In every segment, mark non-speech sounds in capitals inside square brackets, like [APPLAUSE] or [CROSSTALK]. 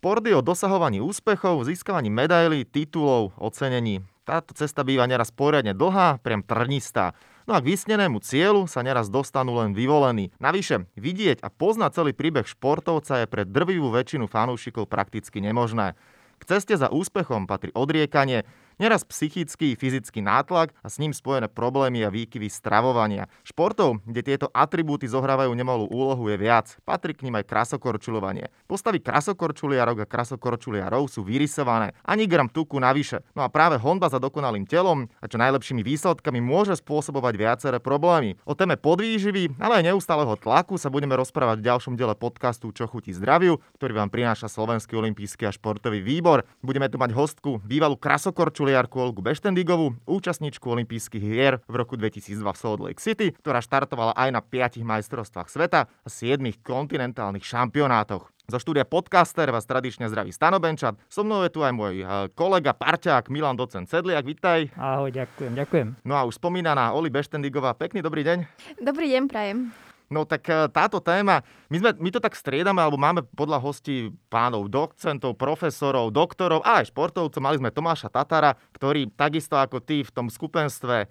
Šport je o dosahovaní úspechov, získavaní medailí, titulov, ocenení. Táto cesta býva neraz poriadne dlhá, priam trnistá. No a k vysnenému cieľu sa neraz dostanú len vyvolení. Navyše, vidieť a poznať celý príbeh športovca je pre drvivú väčšinu fanúšikov prakticky nemožné. K ceste za úspechom patrí odriekanie, Neraz psychický, fyzický nátlak a s ním spojené problémy a výkyvy stravovania. Športov, kde tieto atribúty zohrávajú nemalú úlohu, je viac. Patrí k ním aj krasokorčulovanie. Postavy krasokorčuliarok a krasokorčuliarov sú vyrysované. Ani gram tuku navyše. No a práve honba za dokonalým telom a čo najlepšími výsledkami môže spôsobovať viaceré problémy. O téme podvýživy, ale aj neustáleho tlaku sa budeme rozprávať v ďalšom diele podcastu Čo chutí zdraviu, ktorý vám prináša Slovenský olimpijský a športový výbor. Budeme tu mať hostku, bývalú krasokorčuliarku hokejárku Olgu Beštendigovú, účastníčku olympijských hier v roku 2002 v Salt Lake City, ktorá štartovala aj na 5 majstrovstvách sveta a 7 kontinentálnych šampionátoch. Zo štúdia Podcaster vás tradične zdraví Stano Benčat. So mnou je tu aj môj eh, kolega, parťák Milan Docen Cedliak. Vítaj. Ahoj, ďakujem, ďakujem. No a už spomínaná Oli Beštendigová. Pekný dobrý deň. Dobrý deň, prajem. No tak e, táto téma, my, sme, my to tak striedame, alebo máme podľa hostí pánov docentov, profesorov, doktorov a aj športovcov. Mali sme Tomáša Tatara, ktorý takisto ako ty v tom skupenstve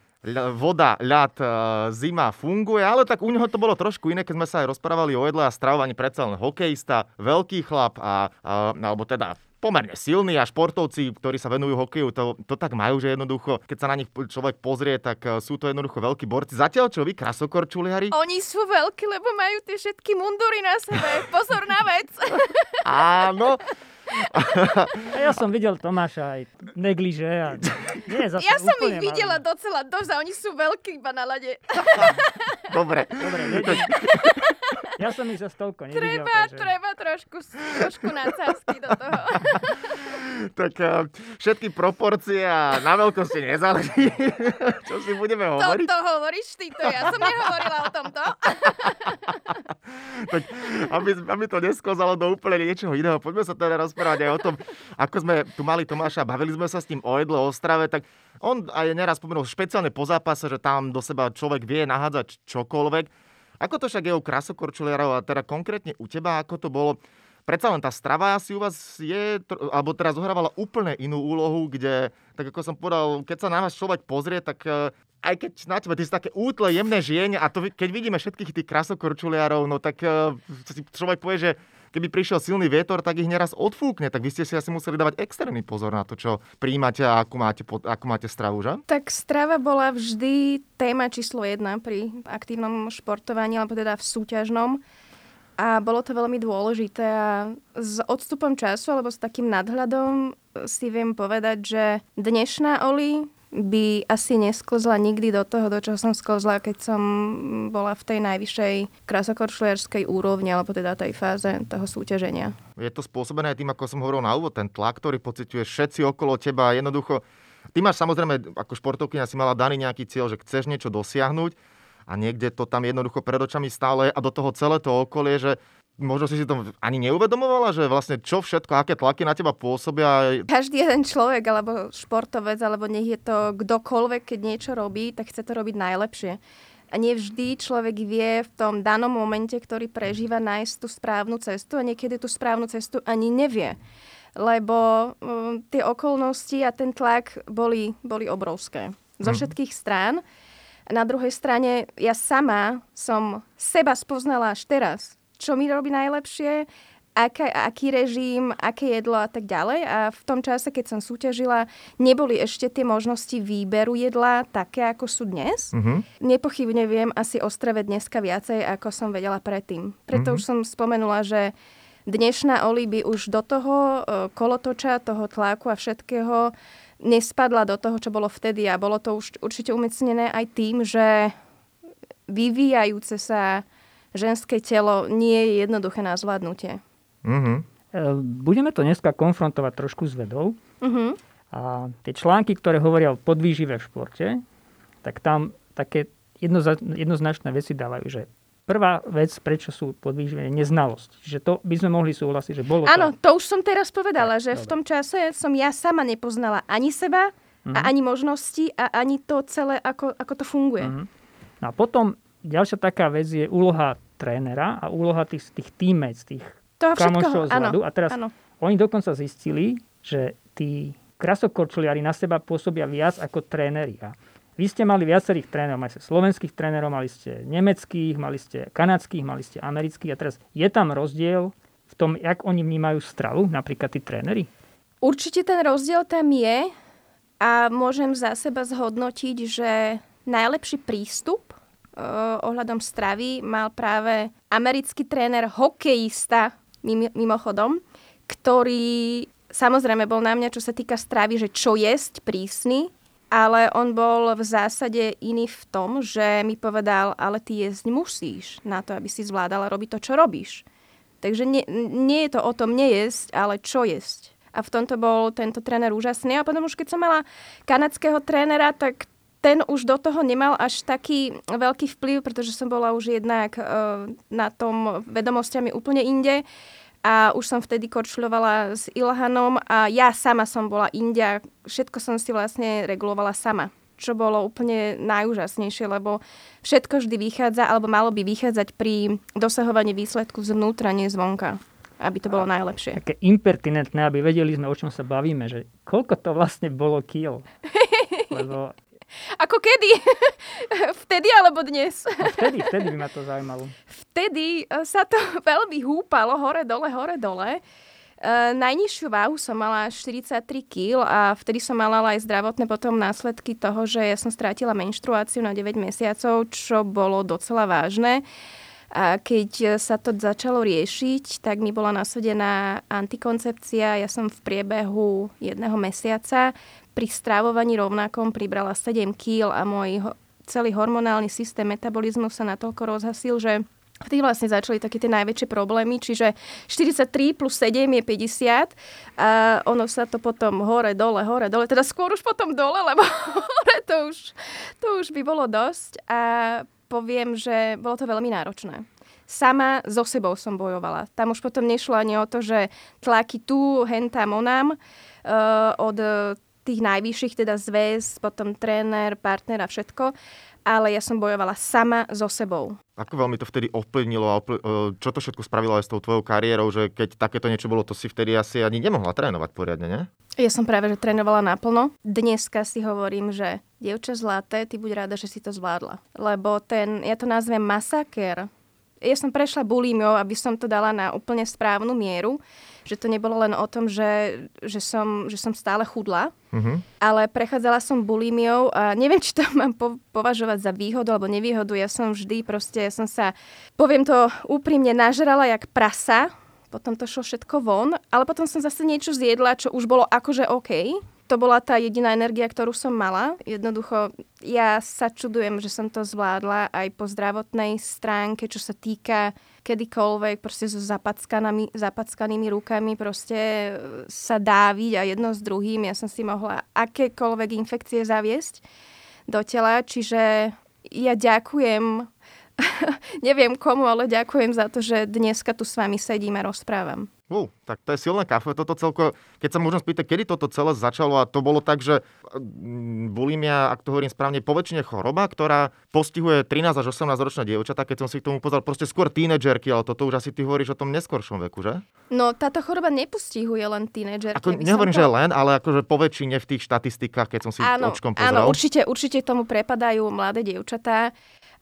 voda, ľad, e, zima funguje, ale tak u neho to bolo trošku iné, keď sme sa aj rozprávali o jedle a stravovaní predsa len hokejista, veľký chlap a, a alebo teda pomerne silní a športovci, ktorí sa venujú hokeju, to, to tak majú, že jednoducho, keď sa na nich človek pozrie, tak e, sú to jednoducho veľkí borci. Zatiaľ čo vy, krasokorčuliari? Oni sú veľkí, lebo majú tie všetky mundury na sebe. [LAUGHS] Pozor na vec. [LAUGHS] Áno, a ja som videl Tomáša aj negliže. A nie zase ja som ich videla malý. docela dosť a oni sú veľkí iba na lade. Dobre. Dobre, [LAUGHS] Ja som ich za toľko nevidel. Treba, takže... treba trošku, trošku nadsázky do toho. [LAUGHS] tak uh, všetky proporcie a na veľkosti nezáleží. [LAUGHS] Čo si budeme hovoriť? To, to hovoríš ty, to ja som nehovorila o tomto. [LAUGHS] tak aby, aby to neskozalo do úplne niečoho iného, poďme sa teda rozprávať aj o tom, ako sme tu mali Tomáša, bavili sme sa s tým o jedle, o strave, tak on aj neraz spomenul špeciálne po zápase, že tam do seba človek vie nahádzať čokoľvek. Ako to však je u krasokorčuliarov a teda konkrétne u teba, ako to bolo? Predsa len tá strava asi u vás je, alebo teraz zohrávala úplne inú úlohu, kde, tak ako som povedal, keď sa na vás človek pozrie, tak e, aj keď na teba, ty si také útle, jemné žienie a to, keď vidíme všetkých tých krasokorčuliarov, no tak uh, si človek povie, že keby prišiel silný vietor, tak ich neraz odfúkne. Tak vy ste si asi museli dávať extrémny pozor na to, čo príjmate a akú máte, akú máte stravu, že? Tak strava bola vždy téma číslo jedna pri aktívnom športovaní, alebo teda v súťažnom. A bolo to veľmi dôležité a s odstupom času alebo s takým nadhľadom si viem povedať, že dnešná Oli by asi nesklzla nikdy do toho, do čoho som sklzla, keď som bola v tej najvyššej krasokorčuliarskej úrovni, alebo teda tej fáze toho súťaženia. Je to spôsobené tým, ako som hovoril na úvod, ten tlak, ktorý pociťuješ všetci okolo teba. Jednoducho, ty máš samozrejme, ako športovkynia si mala daný nejaký cieľ, že chceš niečo dosiahnuť a niekde to tam jednoducho pred očami stále a do toho celé to okolie, že možno si si to ani neuvedomovala, že vlastne čo všetko, aké tlaky na teba pôsobia? Každý jeden človek, alebo športovec, alebo nech je to kdokoľvek, keď niečo robí, tak chce to robiť najlepšie. A nevždy človek vie v tom danom momente, ktorý prežíva, nájsť tú správnu cestu a niekedy tú správnu cestu ani nevie. Lebo um, tie okolnosti a ten tlak boli, boli obrovské. Zo mhm. všetkých strán. Na druhej strane, ja sama som seba spoznala až teraz čo mi robí najlepšie, aká, aký režim, aké jedlo a tak ďalej. A v tom čase, keď som súťažila, neboli ešte tie možnosti výberu jedla také, ako sú dnes. Uh-huh. Nepochybne viem asi o streve dneska viacej, ako som vedela predtým. Preto uh-huh. už som spomenula, že dnešná Oli by už do toho e, kolotoča, toho tlaku a všetkého nespadla do toho, čo bolo vtedy. A bolo to už určite umecnené aj tým, že vyvíjajúce sa ženské telo nie je jednoduché na zvládnutie. Mm-hmm. Budeme to dneska konfrontovať trošku s vedou. Mm-hmm. A tie články, ktoré hovoria o podvýžive v športe, tak tam také jednoza, jednoznačné veci dávajú, že prvá vec, prečo sú podvýživé, je neznalosť. Čiže to by sme mohli súhlasiť, že bolo Áno, to... to už som teraz povedala, tak, že dobre. v tom čase som ja sama nepoznala ani seba, mm-hmm. a mhm. ani možnosti a ani to celé, ako, ako to funguje. Mm-hmm. No a potom Ďalšia taká vec je úloha trénera a úloha tých, tých teammates, tých Toho kamošov z ľadu. A teraz áno. oni dokonca zistili, že tí krasokorčuliari na seba pôsobia viac ako tréneri. A vy ste mali viacerých trénerov, mali ste slovenských trénerov, mali ste nemeckých, mali ste kanadských, mali ste amerických. A teraz je tam rozdiel v tom, jak oni vnímajú stravu, napríklad tí tréneri? Určite ten rozdiel tam je a môžem za seba zhodnotiť, že najlepší prístup ohľadom stravy mal práve americký tréner, hokejista, mimochodom, ktorý samozrejme bol na mňa, čo sa týka stravy, že čo jesť, prísny, ale on bol v zásade iný v tom, že mi povedal, ale ty jesť musíš na to, aby si zvládala robiť to, čo robíš. Takže nie, nie je to o tom nejesť, ale čo jesť. A v tomto bol tento tréner úžasný. A potom už keď som mala kanadského trénera, tak ten už do toho nemal až taký veľký vplyv, pretože som bola už jednak uh, na tom vedomosťami úplne inde a už som vtedy korčuľovala s Ilhanom a ja sama som bola India. Všetko som si vlastne regulovala sama čo bolo úplne najúžasnejšie, lebo všetko vždy vychádza, alebo malo by vychádzať pri dosahovaní výsledku zvnútra, nie zvonka aby to bolo najlepšie. Také impertinentné, aby vedeli sme, o čom sa bavíme, že koľko to vlastne bolo kil. [LAUGHS] Lebo ako kedy? [LAUGHS] vtedy alebo dnes? vtedy, vtedy by ma to zaujímalo. Vtedy e, sa to [LAUGHS] veľmi húpalo hore-dole, hore-dole. Uh, najnižšiu váhu som mala 43 kg a vtedy som mala aj zdravotné potom následky toho, že ja som strátila menštruáciu na 9 mesiacov, čo bolo docela vážne. A keď sa to začalo riešiť, tak mi bola nasadená antikoncepcia. Ja som v priebehu jedného mesiaca pri strávovaní rovnakom pribrala 7 kg a môj celý hormonálny systém metabolizmu sa natoľko rozhasil, že vtedy vlastne začali také tie najväčšie problémy, čiže 43 plus 7 je 50 a ono sa to potom hore, dole, hore, dole, teda skôr už potom dole, lebo [LAUGHS] hore to už, to už by bolo dosť a poviem, že bolo to veľmi náročné sama so sebou som bojovala. Tam už potom nešlo ani o to, že tlaky tu, hentam, onám, uh, od tých najvyšších, teda zväz, potom tréner, partner a všetko, ale ja som bojovala sama so sebou. Ako veľmi to vtedy ovplyvnilo a. E, čo to všetko spravilo aj s tou tvojou kariérou, že keď takéto niečo bolo, to si vtedy asi ani nemohla trénovať poriadne, ne? Ja som práve, že trénovala naplno. Dneska si hovorím, že dievča zlaté, ty buď rada, že si to zvládla. Lebo ten, ja to nazvem masaker, ja som prešla bulimiou, aby som to dala na úplne správnu mieru, že to nebolo len o tom, že, že, som, že som stále chudla, mm-hmm. ale prechádzala som bulimiou a neviem, či to mám po, považovať za výhodu alebo nevýhodu. Ja som vždy proste, ja som sa, poviem to úprimne, nažrala jak prasa, potom to šlo všetko von, ale potom som zase niečo zjedla, čo už bolo akože OK to bola tá jediná energia, ktorú som mala. Jednoducho, ja sa čudujem, že som to zvládla aj po zdravotnej stránke, čo sa týka kedykoľvek proste so zapackanými, zapackanými rukami proste e, sa dáviť a jedno s druhým. Ja som si mohla akékoľvek infekcie zaviesť do tela, čiže ja ďakujem [LAUGHS] neviem komu, ale ďakujem za to, že dneska tu s vami sedím a rozprávam. Uh, tak to je silné kafe, toto celko, keď sa môžem spýtať, kedy toto celé začalo a to bolo tak, že mm, bulimia, ak to hovorím správne, poväčšine choroba, ktorá postihuje 13 až 18 ročné dievčatá, keď som si k tomu pozrel, proste skôr tínedžerky, ale toto už asi ty hovoríš o tom neskoršom veku, že? No táto choroba nepostihuje len tínedžerky. Ako, nehovorím, to... že len, ale akože poväčšine v tých štatistikách, keď som si áno, očkom pozrel. Áno, určite, určite tomu prepadajú mladé dievčatá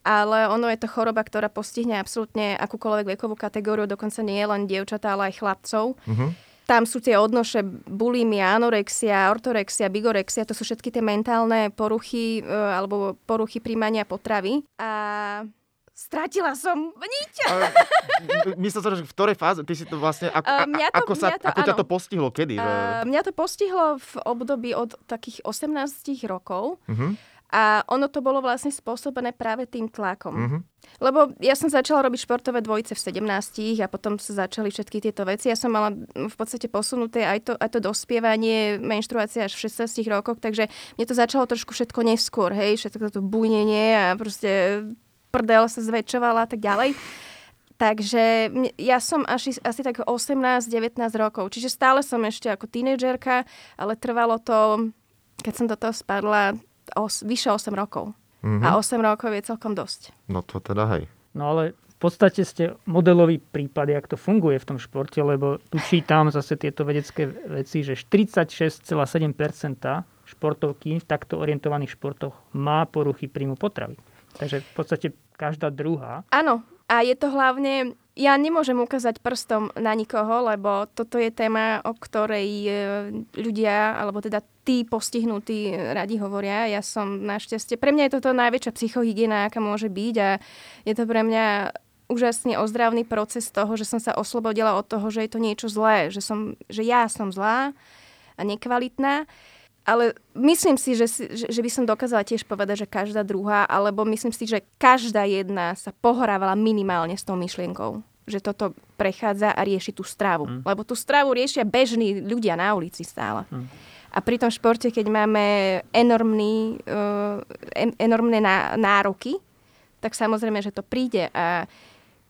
ale ono je to choroba, ktorá postihne absolútne akúkoľvek vekovú kategóriu, dokonca nie len dievčatá, ale aj chlapcov. Uh-huh. Tam sú tie odnoše bulimia, anorexia, ortorexia, bigorexia, to sú všetky tie mentálne poruchy e, alebo poruchy príjmania potravy. A Stratila som niť. Myslím sa, že v ktorej fáze? Ty si to vlastne... Ako, uh, mňa to, ako, sa, mňa to, ako ťa to postihlo? Kedy? Uh, mňa to postihlo v období od takých 18 rokov. Uh-huh. A ono to bolo vlastne spôsobené práve tým tlakom. Mm-hmm. Lebo ja som začala robiť športové dvojice v 17 a potom sa začali všetky tieto veci. Ja som mala v podstate posunuté aj to, aj to dospievanie, menštruácia až v 16 rokoch, takže mne to začalo trošku všetko neskôr, hej, všetko to bujnenie a proste prdel sa zväčšovala a tak ďalej. Takže ja som asi, asi tak 18-19 rokov, čiže stále som ešte ako tínedžerka, ale trvalo to, keď som do toho spadla, os, vyše 8 rokov. Mm-hmm. A 8 rokov je celkom dosť. No to teda hej. No ale podstate ste modelový prípad, jak to funguje v tom športe, lebo tu čítam zase tieto vedecké veci, že 46,7% športovky v takto orientovaných športoch má poruchy príjmu potravy. Takže v podstate každá druhá. Áno, a je to hlavne, ja nemôžem ukázať prstom na nikoho, lebo toto je téma, o ktorej e, ľudia, alebo teda tí postihnutí radi hovoria. Ja som našťastie, pre mňa je toto najväčšia psychohygiena, aká môže byť a je to pre mňa úžasne ozdravný proces toho, že som sa oslobodila od toho, že je to niečo zlé, že, som, že ja som zlá a nekvalitná ale myslím si, že, že by som dokázala tiež povedať, že každá druhá, alebo myslím si, že každá jedna sa pohrávala minimálne s tou myšlienkou že toto prechádza a rieši tú stravu. Mm. Lebo tú stravu riešia bežní ľudia na ulici stále. Mm. A pri tom športe, keď máme enormný, uh, enormné nároky, tak samozrejme, že to príde a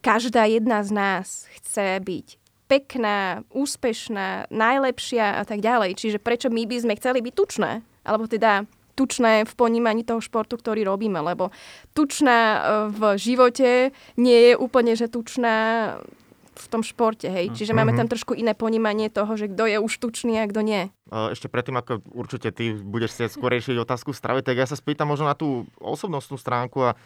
každá jedna z nás chce byť pekná, úspešná, najlepšia a tak ďalej. Čiže prečo my by sme chceli byť tučné? Alebo teda tučné v ponímaní toho športu, ktorý robíme, lebo tučná e, v živote nie je úplne, že tučná v tom športe, hej. Čiže mm-hmm. máme mhm. tam trošku iné ponímanie toho, že kto je už tučný a kto nie. Ešte predtým, ako určite ty budeš si skôr riešiť otázku stravy, tak ja sa spýtam možno na tú osobnostnú stránku a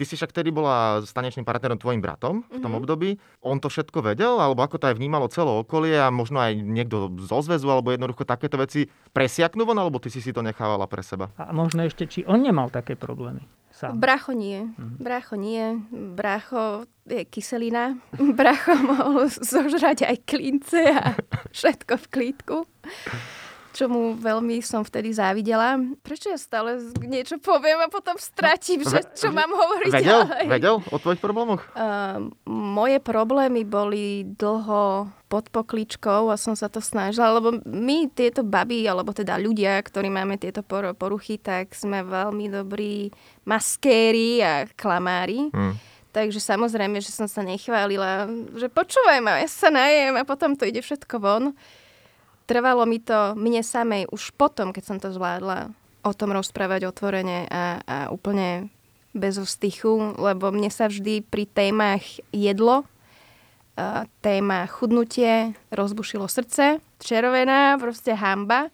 Ty si však tedy bola s tanečným partnerom tvojim bratom v tom mm-hmm. období. On to všetko vedel, alebo ako to aj vnímalo celé okolie a možno aj niekto zo zväzu, alebo jednoducho takéto veci presiaknú von, alebo ty si si to nechávala pre seba? A možno ešte, či on nemal také problémy? Sám. Bracho nie. Mm-hmm. Bracho nie. Bracho je kyselina. Bracho [LAUGHS] mohol zožrať aj klince a [LAUGHS] všetko v klítku čo mu veľmi som vtedy závidela. Prečo ja stále niečo poviem a potom stratím, že čo mám hovoriť vedel, ďalej? Vedel o tvojich problémoch? Uh, moje problémy boli dlho pod pokličkou a som sa to snažila, lebo my tieto baby, alebo teda ľudia, ktorí máme tieto poruchy, tak sme veľmi dobrí maskéri a klamári. Hmm. Takže samozrejme, že som sa nechválila, že počúvaj ma, ja sa najem a potom to ide všetko von trvalo mi to mne samej už potom, keď som to zvládla, o tom rozprávať otvorene a, a úplne bez ostychu, lebo mne sa vždy pri témach jedlo, téma chudnutie, rozbušilo srdce, červená, proste hamba.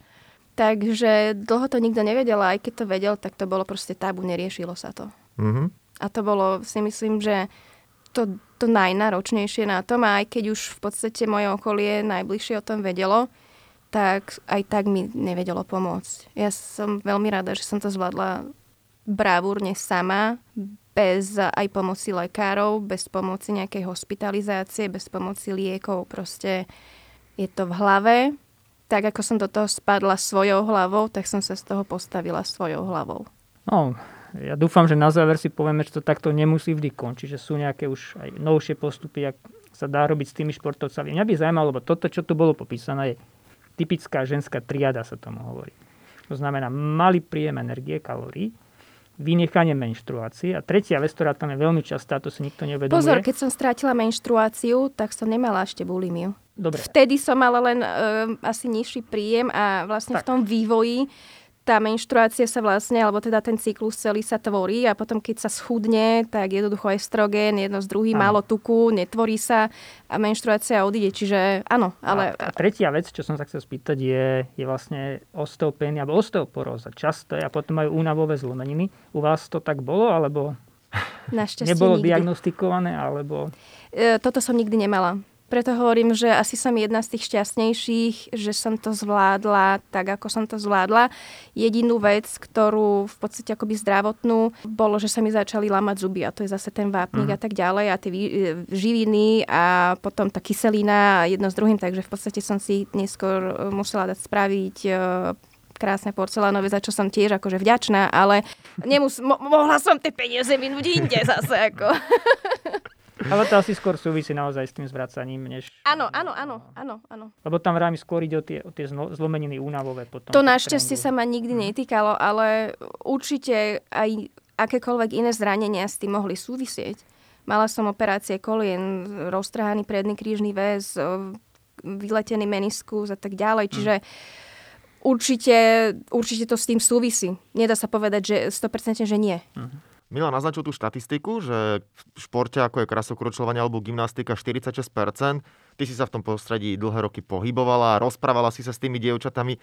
Takže dlho to nikto nevedel a aj keď to vedel, tak to bolo proste tabu, neriešilo sa to. Mm-hmm. A to bolo, si myslím, že to, to najnáročnejšie na tom a aj keď už v podstate moje okolie najbližšie o tom vedelo, tak aj tak mi nevedelo pomôcť. Ja som veľmi rada, že som to zvládla bravúrne sama, bez aj pomoci lekárov, bez pomoci nejakej hospitalizácie, bez pomoci liekov. Proste je to v hlave. Tak ako som do toho spadla svojou hlavou, tak som sa z toho postavila svojou hlavou. No, ja dúfam, že na záver si povieme, že to takto nemusí vždy končiť, že sú nejaké už aj novšie postupy, ak sa dá robiť s tými športovcami. Mňa by zaujímalo, lebo toto, čo tu bolo popísané, je typická ženská triada sa tomu hovorí. To znamená malý príjem energie, kalórií, vynechanie menštruácie. A tretia vec, ktorá tam je veľmi častá, to si nikto neuvedomuje. Pozor, keď som strátila menštruáciu, tak som nemala ešte bulimiu. Dobre. Vtedy som mala len uh, asi nižší príjem a vlastne tak. v tom vývoji tá menštruácia sa vlastne, alebo teda ten cyklus celý sa tvorí a potom keď sa schudne, tak jednoducho estrogen, jedno z druhým, málo tuku, netvorí sa a menštruácia odíde. Čiže áno, ale... A, a tretia vec, čo som sa chcel spýtať, je, je vlastne osteopénia alebo osteoporóza. Často a potom majú únavové zlomeniny. U vás to tak bolo, alebo Našťastie [LAUGHS] nebolo nikdy. diagnostikované, alebo... E, toto som nikdy nemala. Preto hovorím, že asi som jedna z tých šťastnejších, že som to zvládla tak, ako som to zvládla. Jedinú vec, ktorú v podstate akoby zdravotnú, bolo, že sa mi začali lamať zuby a to je zase ten vápnik mm. a tak ďalej a tie e, živiny a potom tá kyselina jedno s druhým, takže v podstate som si neskôr e, musela dať spraviť e, krásne porcelánové, za čo som tiež akože vďačná, ale nemus- mo- mohla som tie peniaze minúť inde zase. Ako. [LAUGHS] Ale to asi skôr súvisí naozaj s tým zvracaním, než... Áno, áno, áno, áno, áno. Lebo tam vrajme skôr ide o tie, o tie zlomeniny únavové potom. To našťastie sa ma nikdy mhm. netýkalo, ale určite aj akékoľvek iné zranenia s tým mohli súvisieť. Mala som operácie kolien, roztrhaný predný krížny väz, vyletený meniskus a tak ďalej, čiže mm. určite, určite to s tým súvisí. Nedá sa povedať, že 100% že nie. Mm. Milan naznačil tú štatistiku, že v športe ako je krasokročľovanie alebo gymnastika 46%. Ty si sa v tom prostredí dlhé roky pohybovala, rozprávala si sa s tými dievčatami.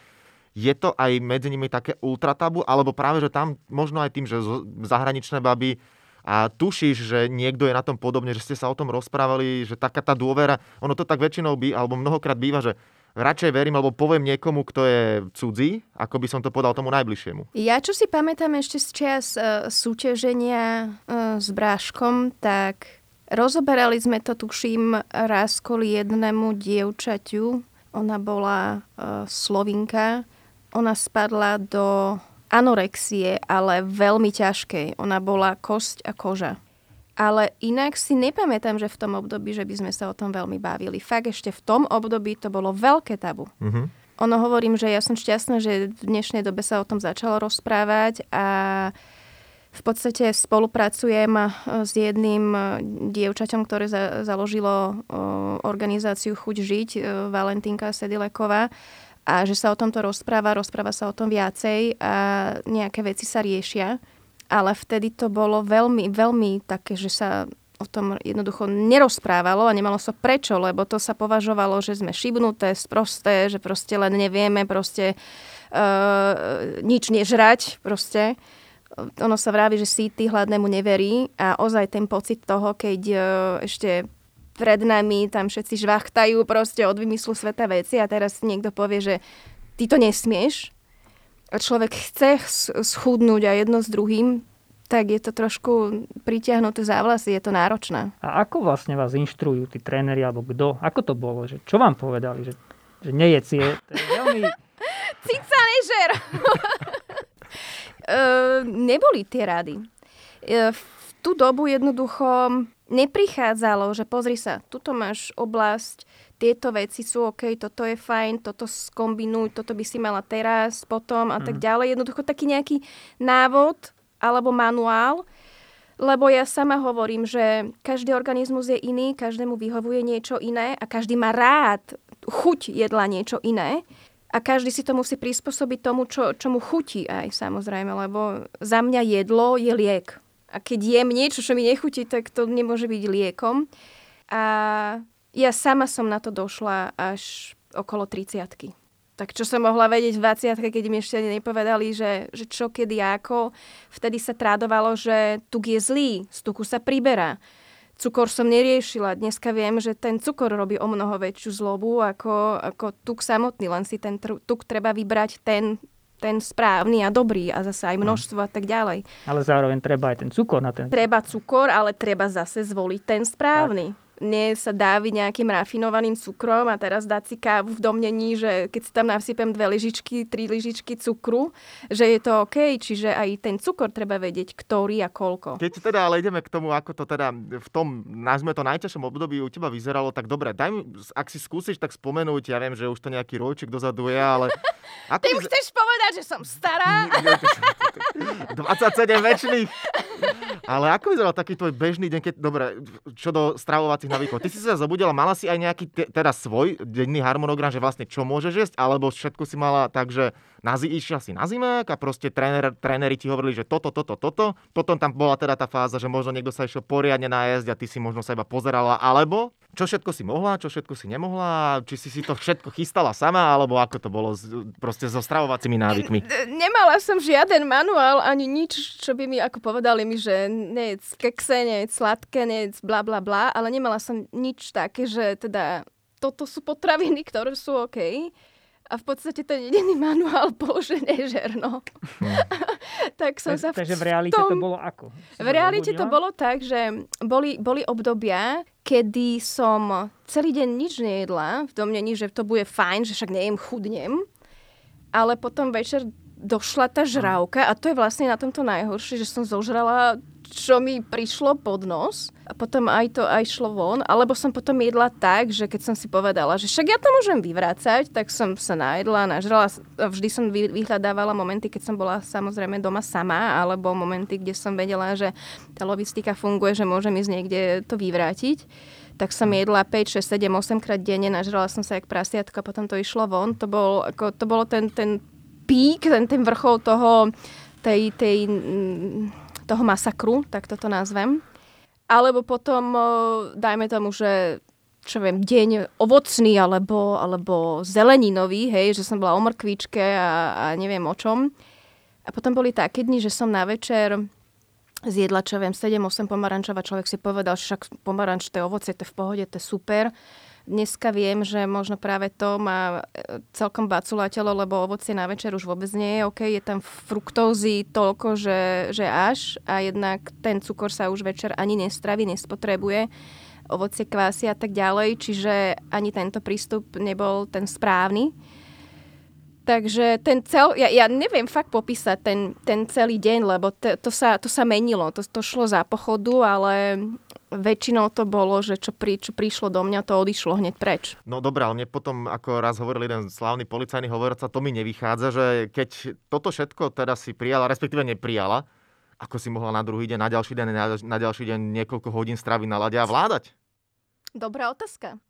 Je to aj medzi nimi také ultratabu, alebo práve, že tam možno aj tým, že zahraničné baby a tušíš, že niekto je na tom podobne, že ste sa o tom rozprávali, že taká tá dôvera, ono to tak väčšinou by, alebo mnohokrát býva, že radšej verím, alebo poviem niekomu, kto je cudzí, ako by som to povedal tomu najbližšiemu. Ja, čo si pamätám ešte z čias uh, súťaženia uh, s Bráškom, tak rozoberali sme to, tuším, raz kvôli jednému dievčaťu. Ona bola uh, Slovinka. Ona spadla do anorexie, ale veľmi ťažkej. Ona bola kosť a koža. Ale inak si nepamätám, že v tom období, že by sme sa o tom veľmi bavili. Fakt ešte v tom období to bolo veľké tabu. Uh-huh. Ono hovorím, že ja som šťastná, že v dnešnej dobe sa o tom začalo rozprávať a v podstate spolupracujem e, s jedným e, dievčaťom, ktoré za, založilo e, organizáciu Chuť žiť, Valentínka Sedileková a že sa o tomto rozpráva, rozpráva sa o tom viacej a nejaké veci sa riešia ale vtedy to bolo veľmi, veľmi také, že sa o tom jednoducho nerozprávalo a nemalo sa prečo, lebo to sa považovalo, že sme šibnuté, sprosté, že proste len nevieme proste uh, nič nežrať proste. Ono sa vraví, že síty hladnému neverí a ozaj ten pocit toho, keď uh, ešte pred nami tam všetci žvachtajú proste od vymyslu sveta veci a teraz niekto povie, že ty to nesmieš, človek chce schudnúť a jedno s druhým, tak je to trošku pritiahnuté za vlasy, je to náročné. A ako vlastne vás inštruujú tí tréneri, alebo kto? Ako to bolo? Že, čo vám povedali? Že, že nejedz je, to je veľmi... [LAUGHS] Cica nežer! uh, [LAUGHS] neboli tie rady. Uh, v tú dobu jednoducho neprichádzalo, že pozri sa, tuto máš oblasť, tieto veci sú OK, toto je fajn, toto skombinuj, toto by si mala teraz, potom a mm. tak mhm. ďalej. Jednoducho taký nejaký návod alebo manuál, lebo ja sama hovorím, že každý organizmus je iný, každému vyhovuje niečo iné a každý má rád chuť jedla niečo iné. A každý si to musí prispôsobiť tomu, čo, čo mu chutí aj samozrejme, lebo za mňa jedlo je liek. A keď jem niečo, čo mi nechutí, tak to nemôže byť liekom. A ja sama som na to došla až okolo 30 tak čo som mohla vedieť v 20 keď mi ešte nepovedali, že, že čo, kedy, ako. Vtedy sa trádovalo, že tuk je zlý, z tuku sa priberá. Cukor som neriešila. Dneska viem, že ten cukor robí o mnoho väčšiu zlobu ako, ako tuk samotný. Len si ten tuk treba vybrať ten, ten správny a dobrý a zase aj množstvo a tak ďalej. Ale zároveň treba aj ten cukor na ten... Treba cukor, ale treba zase zvoliť ten správny. Tak nie sa dáviť nejakým rafinovaným cukrom a teraz dať si kávu v domnení, že keď si tam nasypem dve lyžičky, tri lyžičky cukru, že je to OK. Čiže aj ten cukor treba vedieť, ktorý a koľko. Keď teda ale ideme k tomu, ako to teda v tom, nazme to najťažšom období u teba vyzeralo, tak dobre, daj mi, ak si skúsiš tak spomenúť, ja viem, že už to nejaký rojček dozadu je, ale... [LAUGHS] Ako Ty vyzer... chceš povedať, že som stará? [LAUGHS] 27 väčšných. Ale ako vyzeral taký tvoj bežný deň, keď, dobre, čo do stravovacích návykov. Ty si sa zobudila, mala si aj nejaký te, teda svoj denný harmonogram, že vlastne čo môžeš jesť, alebo všetko si mala tak, že na, išla si na zimák a proste tréner, tréneri ti hovorili, že toto, toto, toto. Potom tam bola teda tá fáza, že možno niekto sa išiel poriadne najesť a ty si možno sa iba pozerala, alebo čo všetko si mohla, čo všetko si nemohla, či si si to všetko chystala sama, alebo ako to bolo proste so stravovacími návykmi? Nemala som žiaden manuál, ani nič, čo by mi ako povedali mi, že nejedz kekse, nejedz sladké, nejedz bla bla bla, ale nemala som nič také, že teda toto sú potraviny, ktoré sú OK. A v podstate ten jediný manuál bol, že nežer, no. Hmm. [LAUGHS] tak som sa v Takže v realite tom... to bolo ako? V realite to bolo tak, že boli, boli obdobia, kedy som celý deň nič nejedla, v domnení, že to bude fajn, že však nejem, chudnem. Ale potom večer došla tá žrávka a to je vlastne na tomto najhoršie, že som zožrala čo mi prišlo pod nos a potom aj to aj šlo von, alebo som potom jedla tak, že keď som si povedala, že však ja to môžem vyvrácať, tak som sa najedla, nažrala, vždy som vyhľadávala momenty, keď som bola samozrejme doma sama, alebo momenty, kde som vedela, že tá logistika funguje, že môžem ísť niekde to vyvrátiť tak som jedla 5, 6, 7, 8 krát denne, nažrala som sa jak prasiatka, potom to išlo von. To, bol, ako, to bolo ten, ten pík, ten, ten vrchol toho, tej, tej toho masakru, tak toto nazvem. Alebo potom, dajme tomu, že čo viem, deň ovocný alebo, alebo zeleninový, hej, že som bola o mrkvičke a, a neviem o čom. A potom boli také dni, že som na večer zjedla, čo viem, 7-8 pomarančov a človek si povedal, že však pomaranč, to je ovocie, to je v pohode, to je super. Dneska viem, že možno práve to má e, celkom baculatelo, lebo ovocie na večer už vôbec nie je OK. Je tam fruktózy toľko, že, že až a jednak ten cukor sa už večer ani nestraví, nespotrebuje ovocie, kvásy a tak ďalej, čiže ani tento prístup nebol ten správny. Takže ten cel, ja, ja neviem fakt popísať ten, ten celý deň, lebo to, to, sa, to sa menilo, to, to šlo za pochodu, ale väčšinou to bolo, že čo, pri, čo prišlo do mňa, to odišlo hneď preč. No dobré, ale mne potom, ako raz hovoril jeden slávny policajný hovorca, to mi nevychádza, že keď toto všetko teda si prijala, respektíve neprijala, ako si mohla na druhý deň, na ďalší deň, na, na ďalší deň niekoľko hodín straviť na lade a vládať? Dobrá otázka.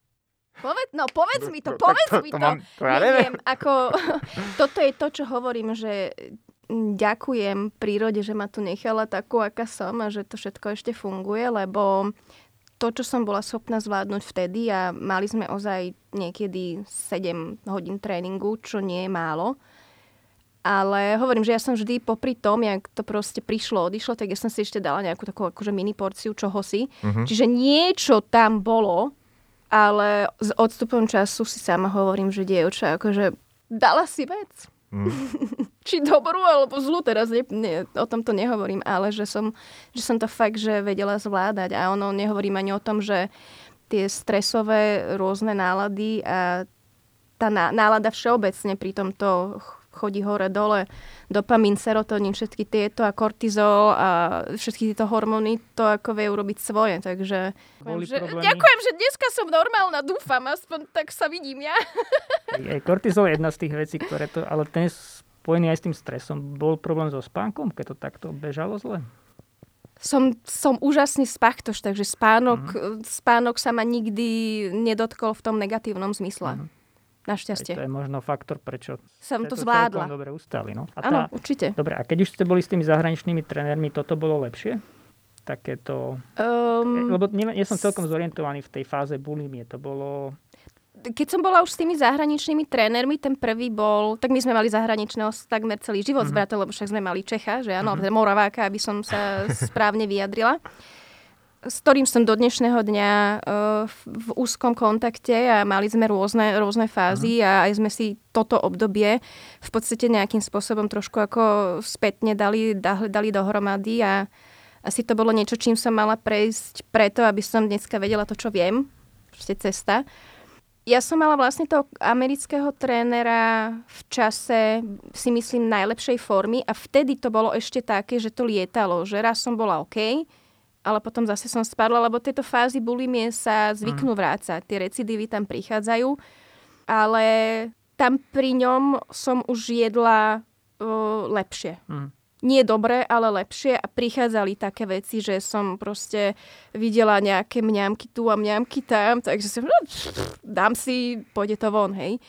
Poved, no povedz mi to, povedz to, to, mi to. to, mám, to ja neviem. neviem. Ako, [LAUGHS] toto je to, čo hovorím, že ďakujem prírode, že ma tu nechala takú, aká som a že to všetko ešte funguje, lebo to, čo som bola schopná zvládnuť vtedy a mali sme ozaj niekedy 7 hodín tréningu, čo nie je málo, ale hovorím, že ja som vždy popri tom, jak to proste prišlo, odišlo, tak ja som si ešte dala nejakú takú akože mini porciu čohosi. Uh-huh. Čiže niečo tam bolo, ale s odstupom času si sama hovorím, že dievča, akože dala si vec. Mm. [LAUGHS] Či dobrú alebo zlú, teraz ne, ne, o tomto nehovorím, ale že som, že som to fakt, že vedela zvládať. A ono nehovorím ani o tom, že tie stresové rôzne nálady a tá nálada všeobecne pri tomto chodí hore-dole, dopamín, serotonín, všetky tieto a kortizol a všetky tieto hormóny, to ako vie urobiť svoje. Takže Boli že, ďakujem, že dneska som normálna, dúfam, aspoň tak sa vidím ja. [LAUGHS] Aj kortizol je jedna z tých vecí, ktoré to, ale ten spojený aj s tým stresom. Bol problém so spánkom, keď to takto bežalo zle? som, som úžasný spachtoš, takže spánok, mm. spánok sa ma nikdy nedotkol v tom negatívnom zmysle. Mm. Našťastie. Aj to je možno faktor, prečo som to zvládla. dobre ustali. No. A Áno, tá... určite. Dobre, a keď už ste boli s tými zahraničnými trénermi, toto bolo lepšie? Takéto... Um, Lebo nie, nie som celkom zorientovaný v tej fáze bulimie. To bolo keď som bola už s tými zahraničnými trénermi, ten prvý bol, tak my sme mali zahraničného takmer celý život mm-hmm. s bratom, lebo však sme mali Čecha, že áno, mm-hmm. Moraváka, aby som sa [LAUGHS] správne vyjadrila s ktorým som do dnešného dňa uh, v, úzkom kontakte a mali sme rôzne, rôzne fázy a aj sme si toto obdobie v podstate nejakým spôsobom trošku ako spätne dali, dali, dali dohromady a asi to bolo niečo, čím som mala prejsť preto, aby som dneska vedela to, čo viem. Proste cesta. Ja som mala vlastne toho amerického trénera v čase, si myslím, najlepšej formy a vtedy to bolo ešte také, že to lietalo, že raz som bola OK, ale potom zase som spadla, lebo tieto fázy bulimie sa zvyknú mm. vrácať. Tie recidívy tam prichádzajú, ale tam pri ňom som už jedla uh, lepšie. Mm. Nie dobre, ale lepšie a prichádzali také veci, že som proste videla nejaké mňamky tu a mňamky tam, takže som, no, dám si, pôjde to von, hej.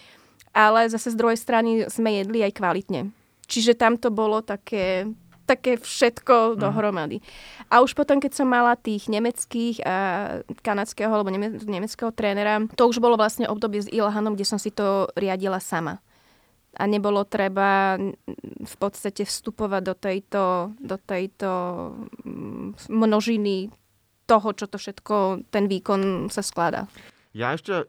Ale zase z druhej strany sme jedli aj kvalitne. Čiže tam to bolo také, také všetko mm. dohromady. A už potom, keď som mala tých nemeckých a kanadského alebo neme- nemeckého trénera, to už bolo vlastne obdobie s Ilhanom, kde som si to riadila sama. A nebolo treba v podstate vstupovať do tejto, do tejto mm, množiny toho, čo to všetko, ten výkon sa skladá. Ja ešte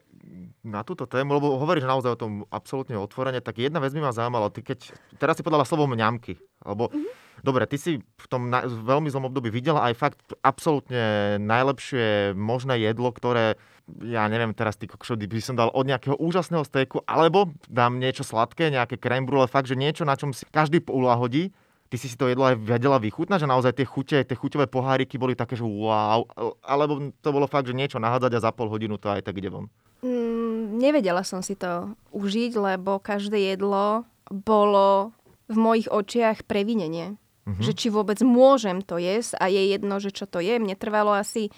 na túto tému, lebo hovoríš naozaj o tom absolútne otvorene, tak jedna vec by ma zaujímala. Ty keď, teraz si podala slovo mňamky, alebo mm-hmm Dobre, ty si v tom na, veľmi zlom období videla aj fakt absolútne najlepšie možné jedlo, ktoré ja neviem teraz, ty kokšody, by som dal od nejakého úžasného steku, alebo dám niečo sladké, nejaké krém brule, fakt, že niečo, na čom si každý uľahodí, ty si si to jedlo aj vedela vychutnať, že naozaj tie chute, tie chuťové poháriky boli také, že wow, alebo to bolo fakt, že niečo nahádzať a za pol hodinu to aj tak ide von? Nevedela som si to užiť, lebo každé jedlo bolo v mojich očiach previnenie. Mm-hmm. Že či vôbec môžem to jesť a je jedno, že čo to je. Mne trvalo asi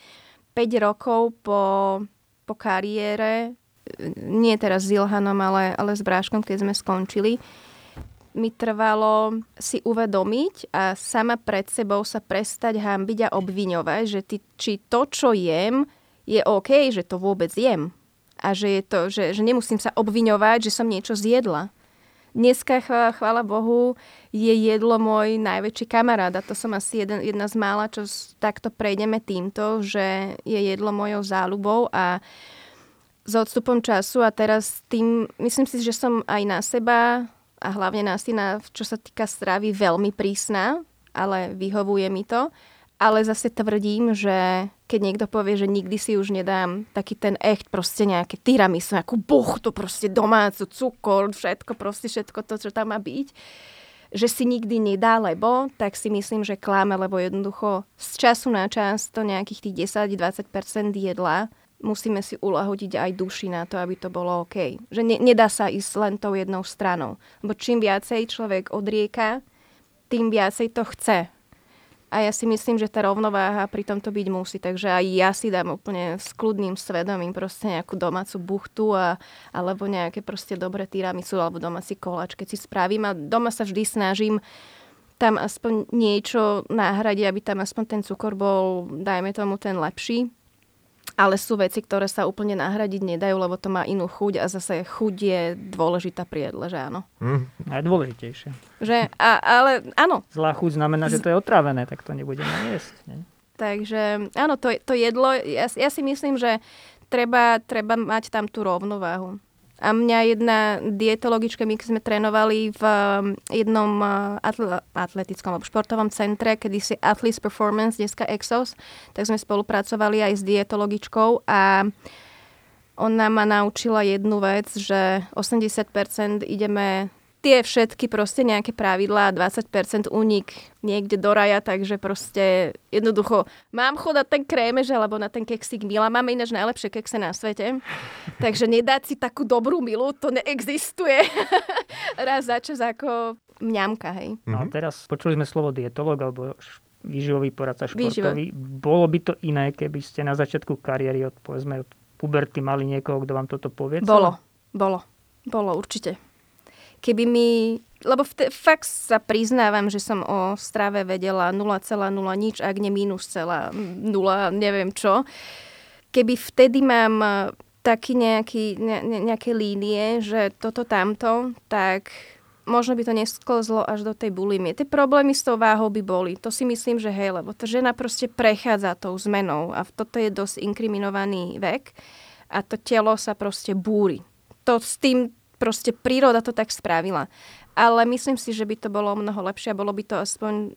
5 rokov po, po kariére, nie teraz s Ilhanom, ale, ale s Bráškom, keď sme skončili, mi trvalo si uvedomiť a sama pred sebou sa prestať hambiť a obviňovať, že ty, či to, čo jem, je OK, že to vôbec jem. A že, je to, že, že nemusím sa obviňovať, že som niečo zjedla. Dneska, chvála, chvála Bohu, je jedlo môj najväčší kamarát a to som asi jeden, jedna z mála, čo takto prejdeme týmto, že je jedlo mojou záľubou a s odstupom času a teraz tým, myslím si, že som aj na seba a hlavne na syna, čo sa týka stravy, veľmi prísna, ale vyhovuje mi to. Ale zase tvrdím, že keď niekto povie, že nikdy si už nedám taký ten echt, proste nejaké tiramisu, nejakú buchtu, proste domácu, cukor, všetko, proste všetko to, čo tam má byť, že si nikdy nedá, lebo tak si myslím, že kláme, lebo jednoducho z času na čas to nejakých tých 10-20% jedla musíme si ulahodiť aj duši na to, aby to bolo OK. Že ne, nedá sa ísť len tou jednou stranou. Lebo čím viacej človek odrieka, tým viacej to chce. A ja si myslím, že tá rovnováha pri tomto byť musí. Takže aj ja si dám úplne s kľudným svedomím proste nejakú domácu buchtu a, alebo nejaké proste dobré tiramisu alebo domáci koláč, keď si spravím. A doma sa vždy snažím tam aspoň niečo nahradiť, aby tam aspoň ten cukor bol, dajme tomu, ten lepší ale sú veci, ktoré sa úplne nahradiť nedajú, lebo to má inú chuť a zase chuť je dôležitá pri jedle, že áno. Mm. Najdôležitejšie. Že, a, ale áno. Zlá chuť znamená, že to je otravené, tak to nebudeme jesť. Nie? Takže áno, to, to jedlo, ja, ja si myslím, že treba, treba mať tam tú rovnováhu. A mňa jedna dietologička, my sme trénovali v um, jednom uh, atle- atletickom alebo športovom centre, kedy si Athletes Performance, dneska Exos, tak sme spolupracovali aj s dietologičkou a ona ma naučila jednu vec, že 80% ideme tie všetky proste nejaké pravidlá, 20% únik niekde do raja, takže proste jednoducho mám chodať ten krémež alebo na ten keksik Mila. Máme ináč najlepšie kekse na svete. Takže nedať si takú dobrú milu, to neexistuje. [LAUGHS] Raz za čas ako mňamka, hej. No a mhm. teraz počuli sme slovo dietolog alebo výživový poradca športový. Výživo. Bolo by to iné, keby ste na začiatku kariéry od, povedzme, od puberty mali niekoho, kto vám toto povie? Bolo, bolo, bolo určite keby mi... Lebo vte, fakt sa priznávam, že som o strave vedela 0,0 nič, ak nie minus celá 0, neviem čo. Keby vtedy mám taký nejaký, ne, nejaké línie, že toto tamto, tak možno by to nesklzlo až do tej bulimie. Tie problémy s tou váhou by boli. To si myslím, že hej, lebo tá žena proste prechádza tou zmenou a toto je dosť inkriminovaný vek a to telo sa proste búri. To s tým proste príroda to tak spravila. Ale myslím si, že by to bolo mnoho lepšie a bolo by to aspoň...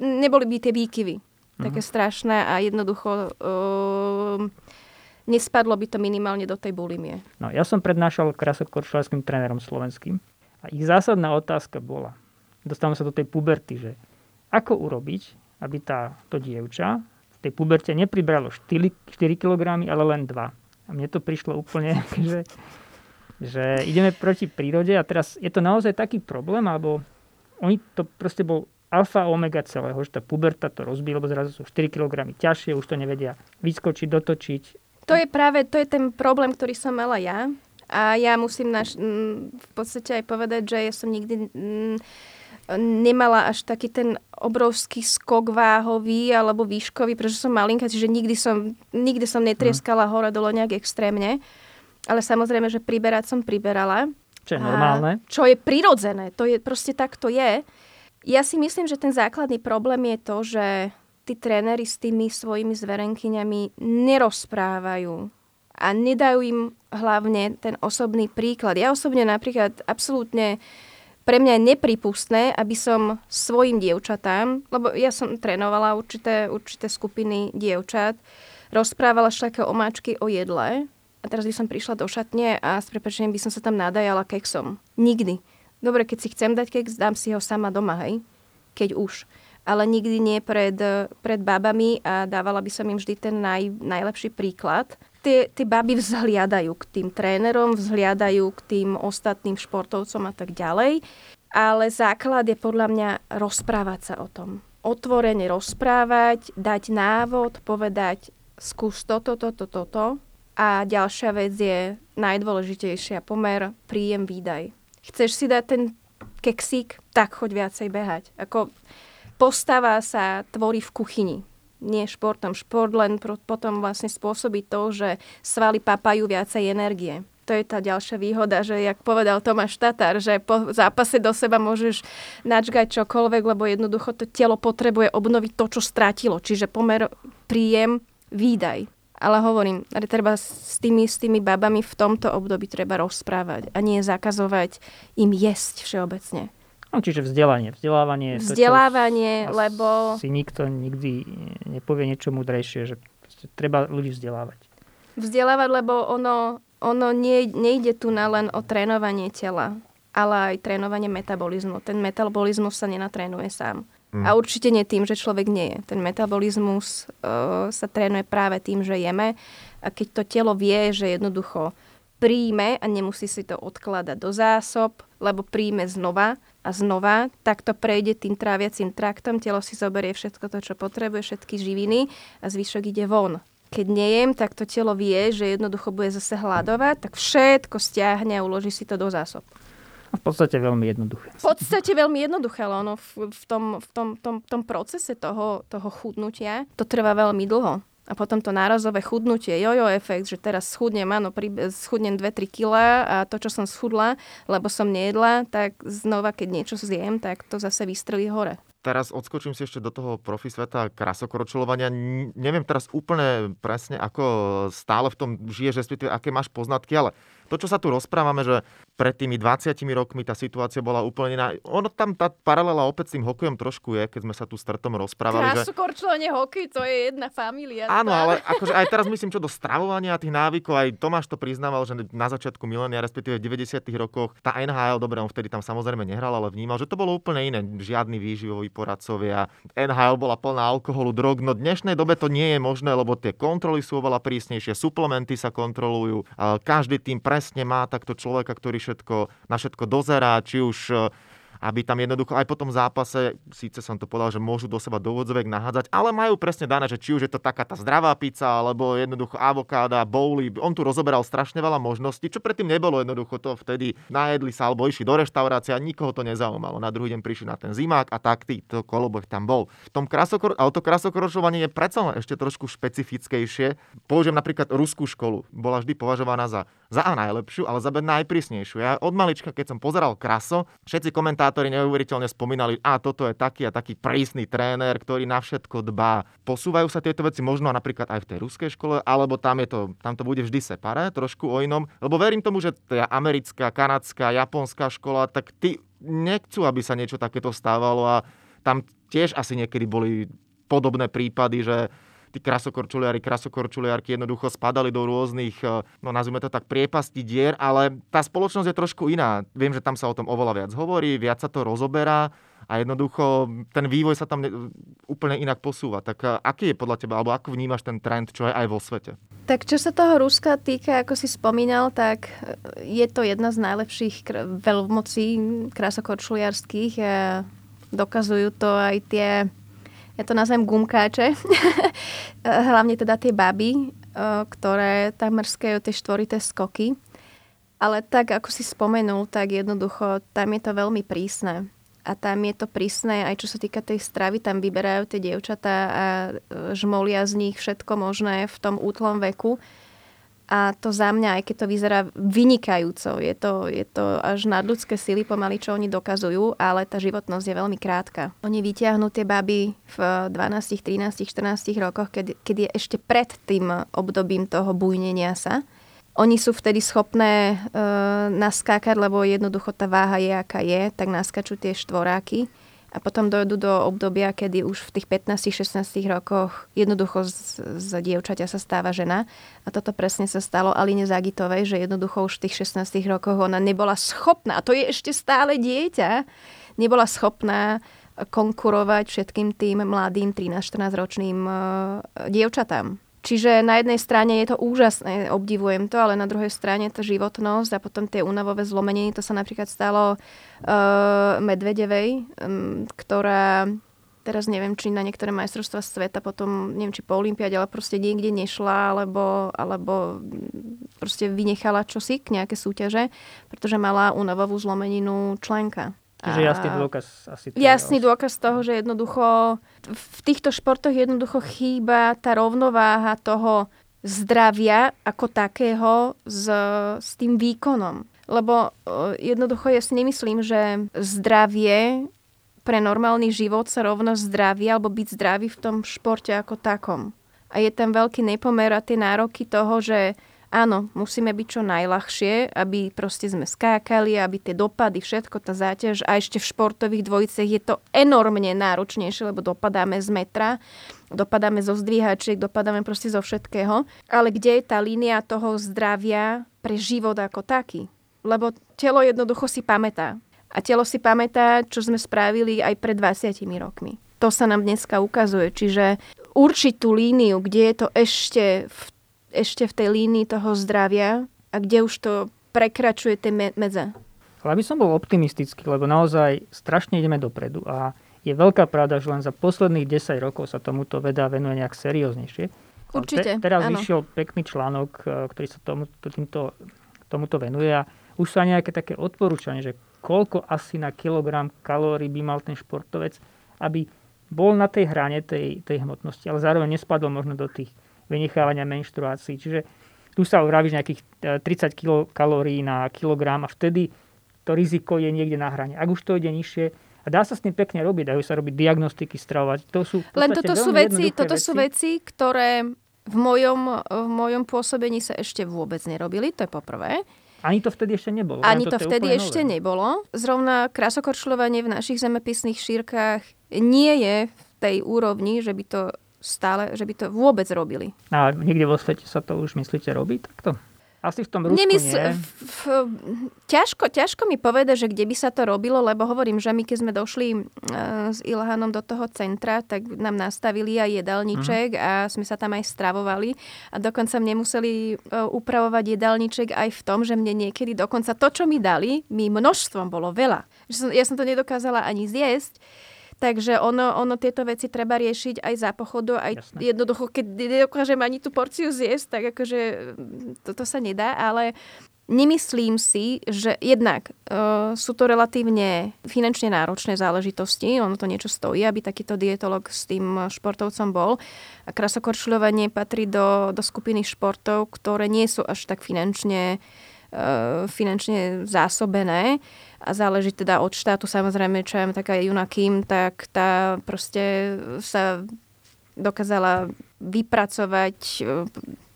Neboli by tie výkyvy mm-hmm. také strašné a jednoducho uh, nespadlo by to minimálne do tej bulimie. No, ja som prednášal krasokorčulárským trénerom slovenským a ich zásadná otázka bola, dostávam sa do tej puberty, že ako urobiť, aby tá, to dievča v tej puberte nepribralo 4, 4 kg, ale len 2. A mne to prišlo úplne, [LAUGHS] že že ideme proti prírode a teraz je to naozaj taký problém, alebo oni to proste bol alfa omega celého, že tá puberta to rozbí, lebo zrazu sú 4 kg ťažšie, už to nevedia vyskočiť, dotočiť. To je práve, to je ten problém, ktorý som mala ja. A ja musím naš, v podstate aj povedať, že ja som nikdy nemala až taký ten obrovský skok váhový alebo výškový, pretože som malinká, čiže nikdy som, nikdy som netrieskala hore dole nejak extrémne. Ale samozrejme, že priberať som priberala. Čo je normálne. Čo je prirodzené. To je proste tak to je. Ja si myslím, že ten základný problém je to, že tí tréneri s tými svojimi zverenkyňami nerozprávajú a nedajú im hlavne ten osobný príklad. Ja osobne napríklad absolútne pre mňa je nepripustné, aby som svojim dievčatám, lebo ja som trénovala určité, určité skupiny dievčat, rozprávala všaké omáčky o jedle a teraz by som prišla do šatne a s prepačením by som sa tam nadajala keksom. Nikdy. Dobre, keď si chcem dať keks, dám si ho sama doma, hej? Keď už. Ale nikdy nie pred, pred babami a dávala by som im vždy ten naj, najlepší príklad. Tie, tie baby vzhliadajú k tým trénerom, vzhliadajú k tým ostatným športovcom a tak ďalej. Ale základ je podľa mňa rozprávať sa o tom. Otvorene rozprávať, dať návod, povedať skús toto, toto, toto, a ďalšia vec je najdôležitejšia pomer príjem výdaj. Chceš si dať ten keksík, tak choď viacej behať. Ako postava sa tvorí v kuchyni nie športom. Šport len potom vlastne spôsobí to, že svaly papajú viacej energie. To je tá ďalšia výhoda, že jak povedal Tomáš Tatar, že po zápase do seba môžeš načgať čokoľvek, lebo jednoducho to telo potrebuje obnoviť to, čo strátilo. Čiže pomer príjem, výdaj. Ale hovorím, treba s tými, s tými babami v tomto období treba rozprávať a nie zakazovať im jesť všeobecne. No, čiže vzdelanie. Vzdelávanie. Vzdelávanie, to, lebo... Si nikto nikdy nepovie niečo múdrejšie, že treba ľudí vzdelávať. Vzdelávať, lebo ono, ono nie, nejde tu na len o trénovanie tela, ale aj trénovanie metabolizmu. Ten metabolizmus sa nenatrénuje sám. Mm. A určite nie tým, že človek nie je. Ten metabolizmus uh, sa trénuje práve tým, že jeme. A keď to telo vie, že jednoducho príjme a nemusí si to odkladať do zásob, lebo príjme znova, a znova, tak to prejde tým tráviacím traktom, telo si zoberie všetko to, čo potrebuje, všetky živiny a zvyšok ide von. Keď nejem, tak to telo vie, že jednoducho bude zase hľadovať, tak všetko stiahne a uloží si to do zásob. A v podstate veľmi jednoduché. V podstate veľmi jednoduché, ale ono v, v, tom, v tom, tom, tom procese toho, toho chudnutia to trvá veľmi dlho. A potom to nárazové chudnutie, jojo efekt, že teraz schudnem, áno, pri, schudnem 2-3 kg a to, čo som schudla, lebo som nejedla, tak znova, keď niečo zjem, tak to zase vystrelí hore. Teraz odskočím si ešte do toho profi sveta krasokročľovania. Neviem teraz úplne presne, ako stále v tom žiješ, respektíve aké máš poznatky, ale to, čo sa tu rozprávame, že pred tými 20 rokmi tá situácia bola úplne iná. Ono tam tá paralela opäť s tým hokejom trošku je, keď sme sa tu s Trtom rozprávali. Krásu, že... korčovanie, hokej, to je jedna familia. Áno, ale akože aj teraz myslím, čo do stravovania tých návykov, aj Tomáš to priznával, že na začiatku milénia, respektíve v 90 rokoch, tá NHL, dobre, on vtedy tam samozrejme nehral, ale vnímal, že to bolo úplne iné. Žiadny výživoví poradcovia. NHL bola plná alkoholu, drog. No dnešnej dobe to nie je možné, lebo tie kontroly sú oveľa prísnejšie, suplementy sa kontrolujú, každý tým pre presne má takto človeka, ktorý všetko, na všetko dozerá, či už aby tam jednoducho aj po tom zápase, síce som to povedal, že môžu do seba do úvodzovek nahádzať, ale majú presne dané, že či už je to taká tá zdravá pizza, alebo jednoducho avokáda, bowly. On tu rozoberal strašne veľa možností, čo predtým nebolo jednoducho to vtedy najedli sa alebo išli do reštaurácie a nikoho to nezaujímalo. Na druhý deň prišli na ten zimák a tak to kolobeh tam bol. V tom krasokor, ale to krasokoročovanie je predsa ešte trošku špecifickejšie. Použijem napríklad ruskú školu. Bola vždy považovaná za, za A najlepšiu, ale za B najprísnejšiu. Ja od malička, keď som pozeral kraso, všetci komentátori neuveriteľne spomínali, a toto je taký a taký prísny tréner, ktorý na všetko dbá. Posúvajú sa tieto veci možno napríklad aj v tej ruskej škole, alebo tam, je to, tam to bude vždy separé, trošku o inom, lebo verím tomu, že tá americká, kanadská, japonská škola, tak ty nechcú, aby sa niečo takéto stávalo a tam tiež asi niekedy boli podobné prípady, že tí krasokorčuliari, krasokorčuliarky jednoducho spadali do rôznych, eh, no nazvime to tak, priepasti dier, ale tá spoločnosť je trošku iná. Viem, že tam sa o tom oveľa viac hovorí, viac sa to rozoberá a jednoducho ten vývoj sa tam úplne inak posúva. Tak eh, aký je podľa teba, alebo ako vnímaš ten trend, čo je aj vo svete? Tak čo sa toho Ruska týka, ako si spomínal, tak eh, je to jedna z najlepších veľmocí krasokorčuliarských. Dokazujú to aj tie ja to nazvem gumkáče, [LAUGHS] hlavne teda tie baby, e, ktoré tam mrskajú tie štvorité skoky. Ale tak, ako si spomenul, tak jednoducho tam je to veľmi prísne. A tam je to prísne aj čo sa týka tej stravy, tam vyberajú tie dievčatá a e, žmolia z nich všetko možné v tom útlom veku a to za mňa, aj keď to vyzerá vynikajúco, je to, je to až nadľudské sily pomaly, čo oni dokazujú, ale tá životnosť je veľmi krátka. Oni vyťahnú tie baby v 12, 13, 14 rokoch, keď, keď je ešte pred tým obdobím toho bujnenia sa. Oni sú vtedy schopné e, naskákať, lebo jednoducho tá váha je, aká je, tak naskačú tie štvoráky a potom dojdú do obdobia, kedy už v tých 15-16 rokoch jednoducho z, z dievčaťa sa stáva žena. A toto presne sa stalo Aline Zagitovej, že jednoducho už v tých 16 rokoch ona nebola schopná, a to je ešte stále dieťa, nebola schopná konkurovať všetkým tým mladým 13-14 ročným uh, dievčatám. Čiže na jednej strane je to úžasné, obdivujem to, ale na druhej strane tá životnosť a potom tie únavové zlomeniny, to sa napríklad stalo uh, Medvedevej, um, ktorá teraz neviem, či na niektoré majstrovstvá sveta potom, neviem, či po Olympiade, ale proste niekde nešla, alebo, alebo proste vynechala čosi nejaké súťaže, pretože mala únavovú zlomeninu členka. Čiže jasný dôkaz asi. Jasný dôkaz toho, že jednoducho v týchto športoch jednoducho chýba tá rovnováha toho zdravia ako takého s, s tým výkonom. Lebo jednoducho ja si nemyslím, že zdravie pre normálny život sa rovno zdravie alebo byť zdravý v tom športe ako takom. A je tam veľký nepomer a tie nároky toho, že Áno, musíme byť čo najľahšie, aby proste sme skákali, aby tie dopady, všetko, tá záťaž a ešte v športových dvojicech je to enormne náročnejšie, lebo dopadáme z metra, dopadáme zo zdvíhačiek, dopadáme proste zo všetkého. Ale kde je tá línia toho zdravia pre život ako taký? Lebo telo jednoducho si pamätá. A telo si pamätá, čo sme spravili aj pred 20 rokmi. To sa nám dneska ukazuje. Čiže určiť tú líniu, kde je to ešte v ešte v tej línii toho zdravia a kde už to prekračuje tie medze? Ale aby som bol optimistický, lebo naozaj strašne ideme dopredu a je veľká pravda, že len za posledných 10 rokov sa tomuto veda venuje nejak serióznejšie. Určite, te, teraz áno. vyšiel pekný článok, e, ktorý sa tomu, týmto, tomuto venuje a už sú aj nejaké také odporúčanie, že koľko asi na kilogram kalórií by mal ten športovec, aby bol na tej hrane tej, tej hmotnosti, ale zároveň nespadol možno do tých vynechávania menštruácií. Čiže tu sa vravíš nejakých 30 e, kilokalórií na kilogram a vtedy to riziko je niekde na hrane. Ak už to ide nižšie, a dá sa s tým pekne robiť, dajú sa robiť diagnostiky, stravovať. To sú Len toto sú veci, toto veci. sú veci, ktoré v mojom, v mojom pôsobení sa ešte vôbec nerobili, to je poprvé. Ani to vtedy ešte nebolo. Ani to, to vtedy ešte nové. nebolo. Zrovna krasokorčľovanie v našich zemepisných šírkach nie je v tej úrovni, že by to stále, že by to vôbec robili. A niekde vo svete sa to už myslíte robí takto? Asi v tom Rusku Nemysl- nie. V, ťažko, ťažko mi povedať, že kde by sa to robilo, lebo hovorím, že my keď sme došli uh, s Ilhanom do toho centra, tak nám nastavili aj jedálniček uh-huh. a sme sa tam aj stravovali. A dokonca mne museli uh, upravovať jedálniček aj v tom, že mne niekedy dokonca to, čo mi dali, mi množstvom bolo veľa. Že som, ja som to nedokázala ani zjesť Takže ono, ono tieto veci treba riešiť aj za pochodu, aj Jasne. jednoducho, keď nedokážem ani tú porciu zjesť, tak akože mm, toto sa nedá, ale Nemyslím si, že jednak uh, sú to relatívne finančne náročné záležitosti, ono to niečo stojí, aby takýto dietolog s tým športovcom bol. A krasokorčľovanie patrí do, do skupiny športov, ktoré nie sú až tak finančne, uh, finančne zásobené a záleží teda od štátu. Samozrejme, čo je taká Juna Kim, tak tá proste sa dokázala vypracovať e,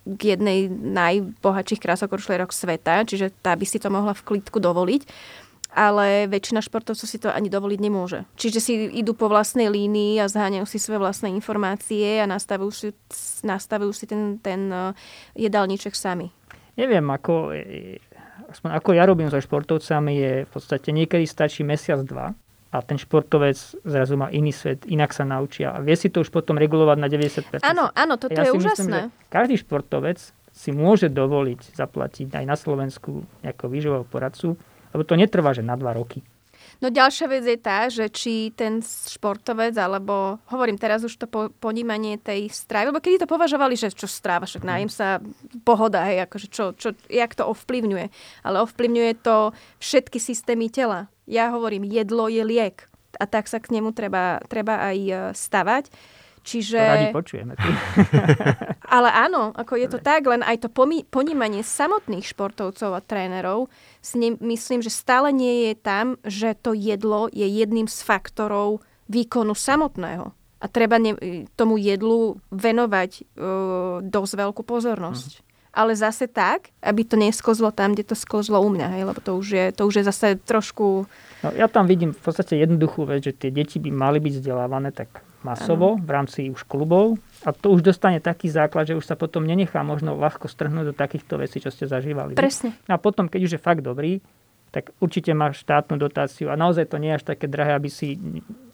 k jednej najbohatších krásokoršlierok sveta, čiže tá by si to mohla v klidku dovoliť ale väčšina športovcov si to ani dovoliť nemôže. Čiže si idú po vlastnej línii a zháňajú si svoje vlastné informácie a nastavujú si, nastavujú si ten, ten e, jedálniček sami. Neviem, ako aspoň ako ja robím so športovcami, je v podstate niekedy stačí mesiac, dva a ten športovec zrazu má iný svet, inak sa naučia a vie si to už potom regulovať na 90%. Áno, áno, toto ja je úžasné. Myslím, každý športovec si môže dovoliť zaplatiť aj na Slovensku nejakého výživového poradcu, lebo to netrvá, že na dva roky. No ďalšia vec je tá, že či ten športovec, alebo hovorím teraz už to po, ponímanie tej stravy, lebo kedy to považovali, že čo stráva, však nájem sa pohoda, hej, akože čo, čo, jak to ovplyvňuje. Ale ovplyvňuje to všetky systémy tela. Ja hovorím, jedlo je liek a tak sa k nemu treba, treba aj e, stavať. Čiže... To radi počujeme. [LAUGHS] Ale áno, ako je to tak, len aj to ponímanie samotných športovcov a trénerov si ne, myslím, že stále nie je tam, že to jedlo je jedným z faktorov výkonu samotného. A treba ne, tomu jedlu venovať uh, dosť veľkú pozornosť. Mm. Ale zase tak, aby to nesklzlo tam, kde to sklzlo u mňa, hej, lebo to už je, to už je zase trošku... No, ja tam vidím v podstate jednoduchú vec, že tie deti by mali byť vzdelávané tak masovo v rámci už klubov a to už dostane taký základ, že už sa potom nenechá možno ľahko strhnúť do takýchto vecí, čo ste zažívali. Presne. A potom, keď už je fakt dobrý, tak určite má štátnu dotáciu a naozaj to nie je až také drahé, aby si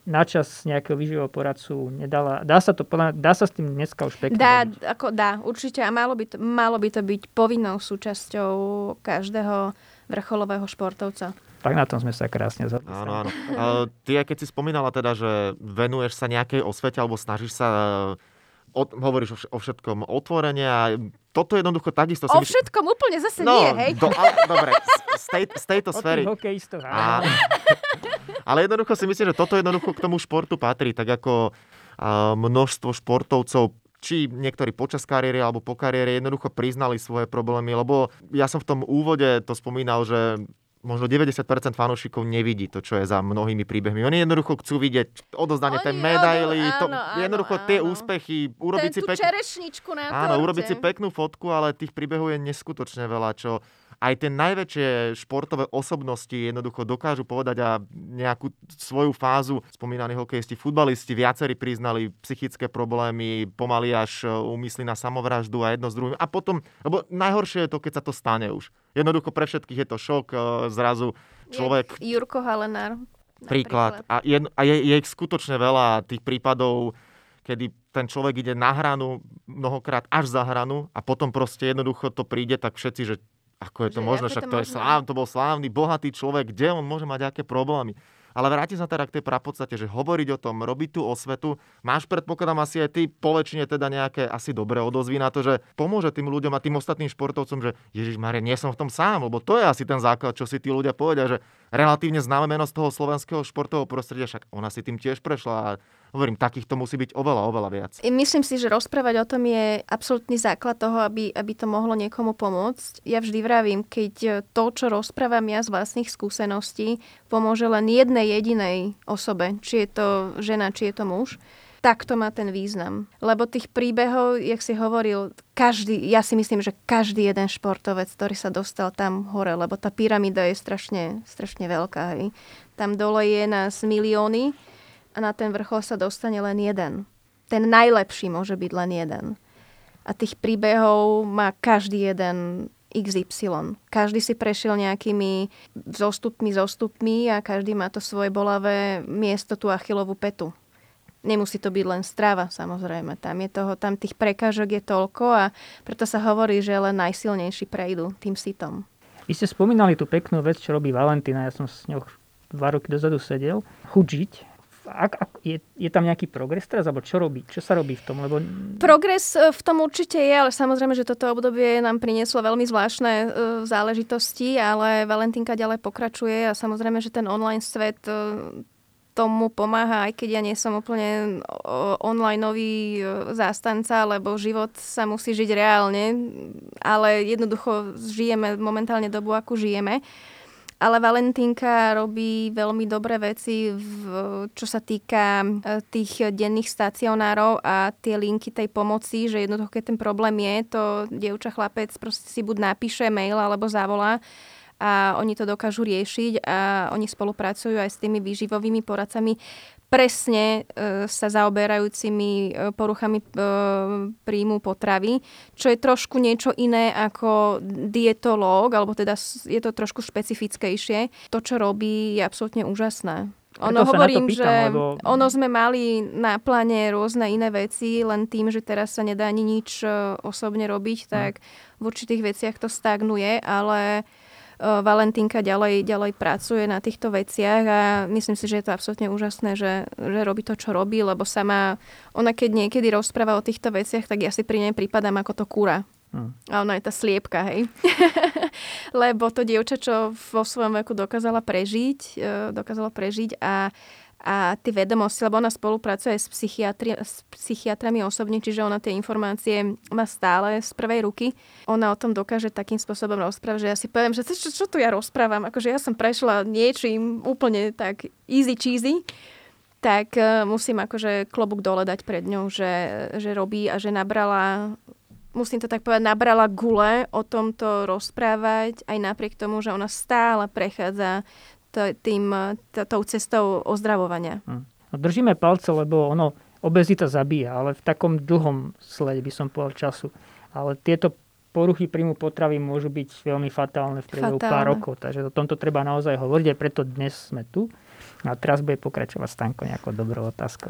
načas nejakého výživového poradcu nedala. Dá sa to, dá sa s tým dneska už pekne Dá, ako dá, určite a malo by, to, malo by to byť povinnou súčasťou každého vrcholového športovca. Tak na tom sme sa krásne zhodli. Áno, áno. A ty, keď si spomínala teda, že venuješ sa nejakej osvete alebo snažíš sa o, hovoríš o, všetkom otvorene a toto jednoducho takisto... O si všetkom myš... úplne zase no, nie, hej? Do, ale, dobre, z, tej, z tejto sféry... O a, [LAUGHS] Ale jednoducho si myslím, že toto jednoducho k tomu športu patrí, tak ako množstvo športovcov či niektorí počas kariéry alebo po kariére jednoducho priznali svoje problémy, lebo ja som v tom úvode to spomínal, že možno 90% fanúšikov nevidí to, čo je za mnohými príbehmi. Oni jednoducho chcú vidieť odozdanie tej medaily, to, áno, jednoducho áno, tie úspechy, urobiť Ten, si pek... čerešničku na Áno, urobiť si peknú fotku, ale tých príbehov je neskutočne veľa, čo aj tie najväčšie športové osobnosti jednoducho dokážu povedať a nejakú svoju fázu, spomínaní hokejisti, futbalisti, viacerí priznali psychické problémy, pomaly až úmysly na samovraždu a jedno s druhým. A potom, lebo najhoršie je to, keď sa to stane už. Jednoducho pre všetkých je to šok, e, zrazu človek... Je Jurko Halenár. Príklad. A, je, a je, je ich skutočne veľa tých prípadov, kedy ten človek ide na hranu, mnohokrát až za hranu a potom proste jednoducho to príde, tak všetci, že ako je to že možné, však to, to, je sláv, to bol slávny, bohatý človek, kde on môže mať aké problémy. Ale vráti sa teda k tej prapodstate, že hovoriť o tom, robiť tú osvetu. Máš predpokladám asi aj ty po väčšine teda nejaké asi dobré odozvy na to, že pomôže tým ľuďom a tým ostatným športovcom, že Ježiš Maria, nie som v tom sám, lebo to je asi ten základ, čo si tí ľudia povedia, že relatívne známe meno z toho slovenského športového prostredia, však ona si tým tiež prešla a hovorím, takýchto musí byť oveľa, oveľa viac. Myslím si, že rozprávať o tom je absolútny základ toho, aby, aby to mohlo niekomu pomôcť. Ja vždy vravím, keď to, čo rozprávam ja z vlastných skúseností, pomôže len jednej jedinej osobe, či je to žena, či je to muž, tak to má ten význam. Lebo tých príbehov, jak si hovoril, každý, ja si myslím, že každý jeden športovec, ktorý sa dostal tam hore, lebo tá pyramída je strašne, strašne veľká. Hej. Tam dole je nás milióny a na ten vrchol sa dostane len jeden. Ten najlepší môže byť len jeden. A tých príbehov má každý jeden XY. Každý si prešiel nejakými zostupmi, zostupmi a každý má to svoje bolavé miesto, tú achilovú petu. Nemusí to byť len strava, samozrejme. Tam, je toho, tam tých prekážok je toľko a preto sa hovorí, že len najsilnejší prejdú tým sitom. Vy ste spomínali tú peknú vec, čo robí Valentína. Ja som s ňou dva roky dozadu sedel. Chudžiť ak, ak, je, je tam nejaký progres teraz, alebo čo robí? Čo sa robí v tom? Lebo... Progres e, v tom určite je, ale samozrejme, že toto obdobie nám prinieslo veľmi zvláštne uh, záležitosti, ale Valentínka ďalej pokračuje a samozrejme, že ten online svet uh, tomu pomáha, aj keď ja nie som úplne onlineový zástanca, lebo život sa musí žiť reálne, ale jednoducho žijeme momentálne dobu, akú žijeme. Ale Valentínka robí veľmi dobré veci, v, čo sa týka e, tých denných stacionárov a tie linky tej pomoci, že jednoducho, keď ten problém je, to dievča, chlapec proste si buď napíše mail alebo zavolá a oni to dokážu riešiť a oni spolupracujú aj s tými výživovými poradcami presne e, sa zaoberajúcimi e, poruchami e, príjmu potravy, čo je trošku niečo iné ako dietológ, alebo teda je to trošku špecifickejšie. To, čo robí, je absolútne úžasné. Ono hovorím, pýtam, že lebo... ono sme mali na pláne rôzne iné veci, len tým, že teraz sa nedá ani nič osobne robiť, tak v určitých veciach to stagnuje, ale Valentínka ďalej, ďalej pracuje na týchto veciach a myslím si, že je to absolútne úžasné, že, že robí to, čo robí, lebo sama, ona keď niekedy rozpráva o týchto veciach, tak ja si pri nej prípadám ako to kúra. Hmm. A ona je tá sliepka, hej. [LAUGHS] Lebo to dievča, čo vo svojom veku dokázala prežiť, e, dokázala prežiť a a tie vedomosti, lebo ona spolupracuje s, psychiatri- s psychiatrami osobne, čiže ona tie informácie má stále z prvej ruky. Ona o tom dokáže takým spôsobom rozprávať, že ja si poviem, že čo, čo tu ja rozprávam, akože ja som prešla niečím úplne tak easy cheesy, tak uh, musím akože klobúk dole dať pred ňou, že, že robí a že nabrala musím to tak povedať, nabrala gule o tomto rozprávať, aj napriek tomu, že ona stále prechádza tým, tou cestou ozdravovania. Hm. No, držíme palce, lebo ono, obezita zabíja, ale v takom dlhom slede by som povedal času. Ale tieto poruchy príjmu potravy môžu byť veľmi fatálne v priebehu pár rokov. Takže o tomto treba naozaj hovoriť, aj preto dnes sme tu. A teraz bude pokračovať Stanko nejakou dobrou otázkou.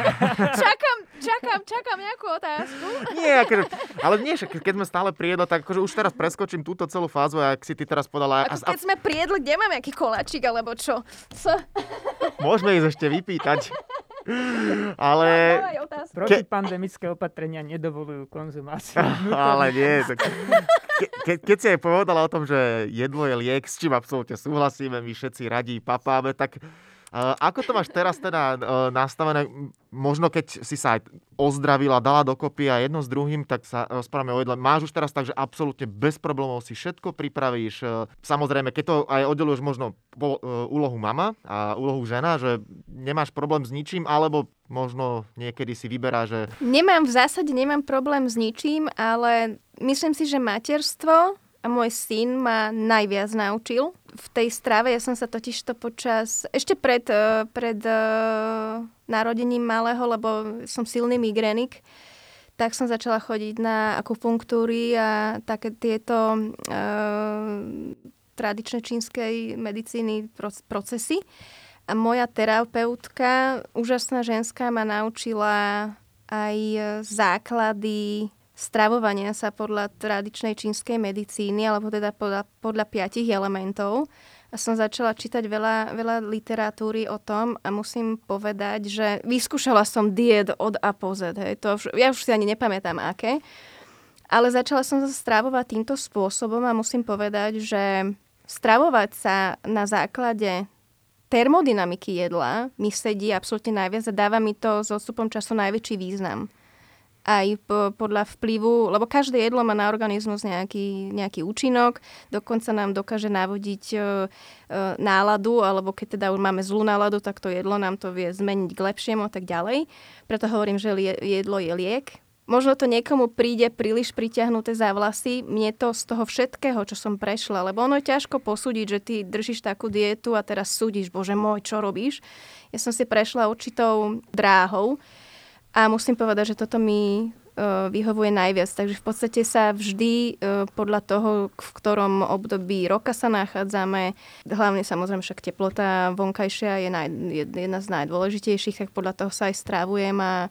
[LAUGHS] čakám, čakám, čakám nejakú otázku. Nie, akože, ale nie, keď sme stále priedli, tak akože už teraz preskočím túto celú fázu, ak si ty teraz podala. Ako keď sme priedli, kde mám nejaký koláčik, alebo čo? Co? Môžeme ísť ešte vypýtať. Ale... Protipandemické opatrenia nedovolujú konzumáciu. Ale nie. Tak... Ke, keď si aj povedala o tom, že jedlo je liek, s čím absolútne súhlasíme, my všetci radí papáme, tak Ako to máš teraz teda nastavené? Možno keď si sa aj ozdravila, dala dokopy a jedno s druhým, tak sa rozprávame o jedle. Máš už teraz tak, že absolútne bez problémov si všetko pripravíš. Samozrejme, keď to aj oddeluješ možno po úlohu mama a úlohu žena, že nemáš problém s ničím, alebo možno niekedy si vyberá, že... Nemám v zásade, nemám problém s ničím, ale myslím si, že materstvo a môj syn ma najviac naučil. V tej strave, ja som sa totiž to počas, ešte pred, eh, pred uh, narodením malého, lebo som silný migrénik, tak som začala chodiť na akupunktúry a také tieto uh, tradičné čínskej medicíny procesy. A moja terapeutka, úžasná ženská, ma naučila aj základy stravovania sa podľa tradičnej čínskej medicíny, alebo teda podľa, podľa piatich elementov. A som začala čítať veľa, veľa literatúry o tom a musím povedať, že vyskúšala som diet od A po Z. Hej. To, ja už si ani nepamätám aké. Ale začala som sa stravovať týmto spôsobom a musím povedať, že stravovať sa na základe termodynamiky jedla mi sedí absolútne najviac a dáva mi to s odstupom času najväčší význam aj podľa vplyvu, lebo každé jedlo má na organizmus nejaký, nejaký účinok, dokonca nám dokáže navodiť e, e, náladu, alebo keď teda už máme zlú náladu, tak to jedlo nám to vie zmeniť k lepšiemu a tak ďalej. Preto hovorím, že jedlo je liek. Možno to niekomu príde príliš priťahnuté za vlasy, mne to z toho všetkého, čo som prešla, lebo ono je ťažko posúdiť, že ty držíš takú dietu a teraz súdiš, bože môj, čo robíš. Ja som si prešla určitou dráhou, a musím povedať, že toto mi uh, vyhovuje najviac. Takže v podstate sa vždy uh, podľa toho, v ktorom období roka sa nachádzame, hlavne samozrejme však teplota vonkajšia je, jedna z najdôležitejších, tak podľa toho sa aj strávujem a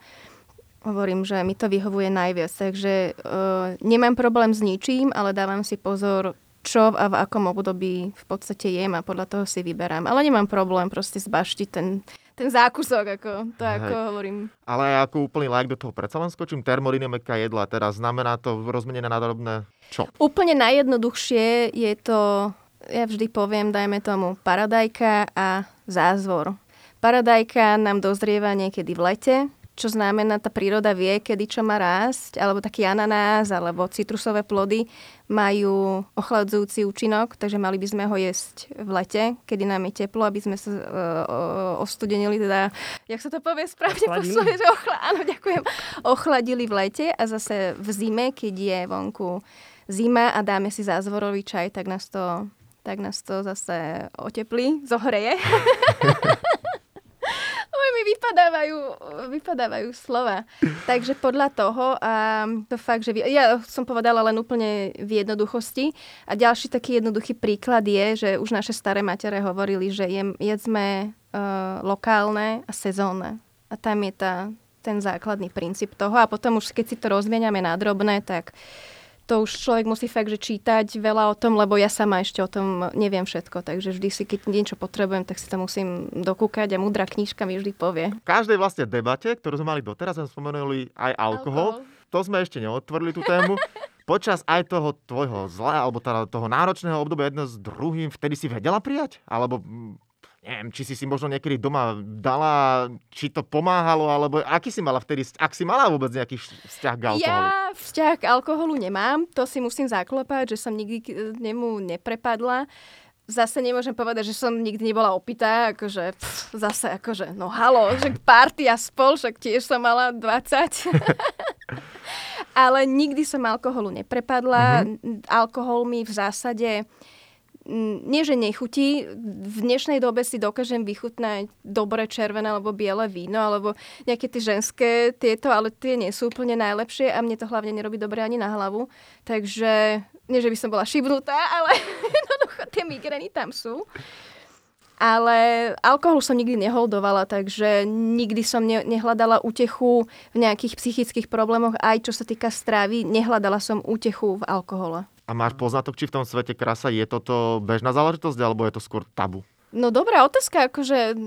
hovorím, že mi to vyhovuje najviac. Takže uh, nemám problém s ničím, ale dávam si pozor, čo a v akom období v podstate jem a podľa toho si vyberám. Ale nemám problém proste zbaštiť ten ten zákusok, ako, to Hej. ako hovorím. Ale ako úplný like do toho predsa len skočím termodynamika jedla, teraz znamená to rozmenené na drobné čo? Úplne najjednoduchšie je to, ja vždy poviem, dajme tomu paradajka a zázvor. Paradajka nám dozrieva niekedy v lete, čo znamená, tá príroda vie, kedy čo má rásť, alebo taký ananás, alebo citrusové plody majú ochladzujúci účinok, takže mali by sme ho jesť v lete, kedy nám je teplo, aby sme sa uh, ostudenili, teda, jak sa to povie správne po slove, že [LAUGHS] ochla, áno, ďakujem, ochladili v lete a zase v zime, keď je vonku zima a dáme si zázvorový čaj, tak nás to, tak nás to zase oteplí, zohreje. [LAUGHS] mi vypadávajú, vypadávajú slova. Takže podľa toho, a to fakt, že ja som povedala len úplne v jednoduchosti. A ďalší taký jednoduchý príklad je, že už naše staré matere hovorili, že jem, jedzme uh, lokálne a sezónne. A tam je tá, ten základný princíp toho. A potom už keď si to rozmieniame na drobné, tak uh, to už človek musí fakt, že čítať veľa o tom, lebo ja sama ešte o tom neviem všetko, takže vždy si, keď niečo potrebujem, tak si to musím dokúkať a múdra knižka mi vždy povie. V každej vlastne debate, ktorú sme mali doteraz, sme spomenuli aj alkohol. alkohol. To sme ešte neotvorili tú tému. [LAUGHS] Počas aj toho tvojho zla, alebo teda toho náročného obdobia jedno s druhým, vtedy si vedela prijať? Alebo neviem, či si si možno niekedy doma dala, či to pomáhalo, alebo aký si mala vtedy, ak si mala vôbec nejaký vzťah k alkoholu? Ja vzťah k alkoholu nemám, to si musím zaklopať, že som nikdy k nemu neprepadla. Zase nemôžem povedať, že som nikdy nebola opitá, akože pff, zase akože, no halo, že party a spol, však tiež som mala 20. [LAUGHS] Ale nikdy som alkoholu neprepadla. Mm-hmm. Alkohol mi v zásade nie, že nechutí. V dnešnej dobe si dokážem vychutnať dobré červené alebo biele víno, alebo nejaké tie ženské tieto, ale tie nie sú úplne najlepšie a mne to hlavne nerobí dobre ani na hlavu. Takže, nie, že by som bola šibnutá, ale [LAUGHS] jednoducho tie migrény tam sú. Ale alkohol som nikdy neholdovala, takže nikdy som ne- nehľadala útechu v nejakých psychických problémoch, aj čo sa týka stravy, nehľadala som útechu v alkohole. A máš poznatok, či v tom svete krása je toto bežná záležitosť, alebo je to skôr tabu? No dobrá otázka, akože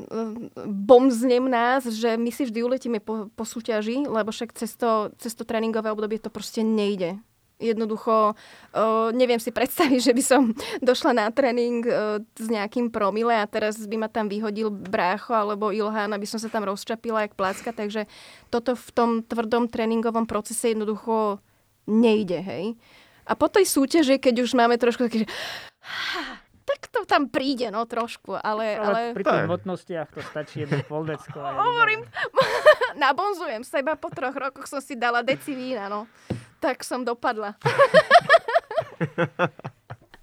bomznem nás, že my si vždy uletíme po, po súťaži, lebo však cez to, cez to tréningové obdobie to proste nejde. Jednoducho uh, neviem si predstaviť, [LAUGHS] že by som došla na tréning uh, s nejakým promile a teraz by ma tam vyhodil brácho alebo Ilhán, aby som sa tam rozčapila jak placka, takže toto v tom tvrdom tréningovom procese jednoducho nejde, hej. A po tej súťaži, keď už máme trošku také, že tak to tam príde, no trošku, ale... Ale, ale... pri tých hmotnostiach to stačí jeden poldecko. [LAUGHS] Hovorím, [LAUGHS] nabonzujem seba, po troch rokoch som si dala deci vína, no tak som dopadla. [LAUGHS]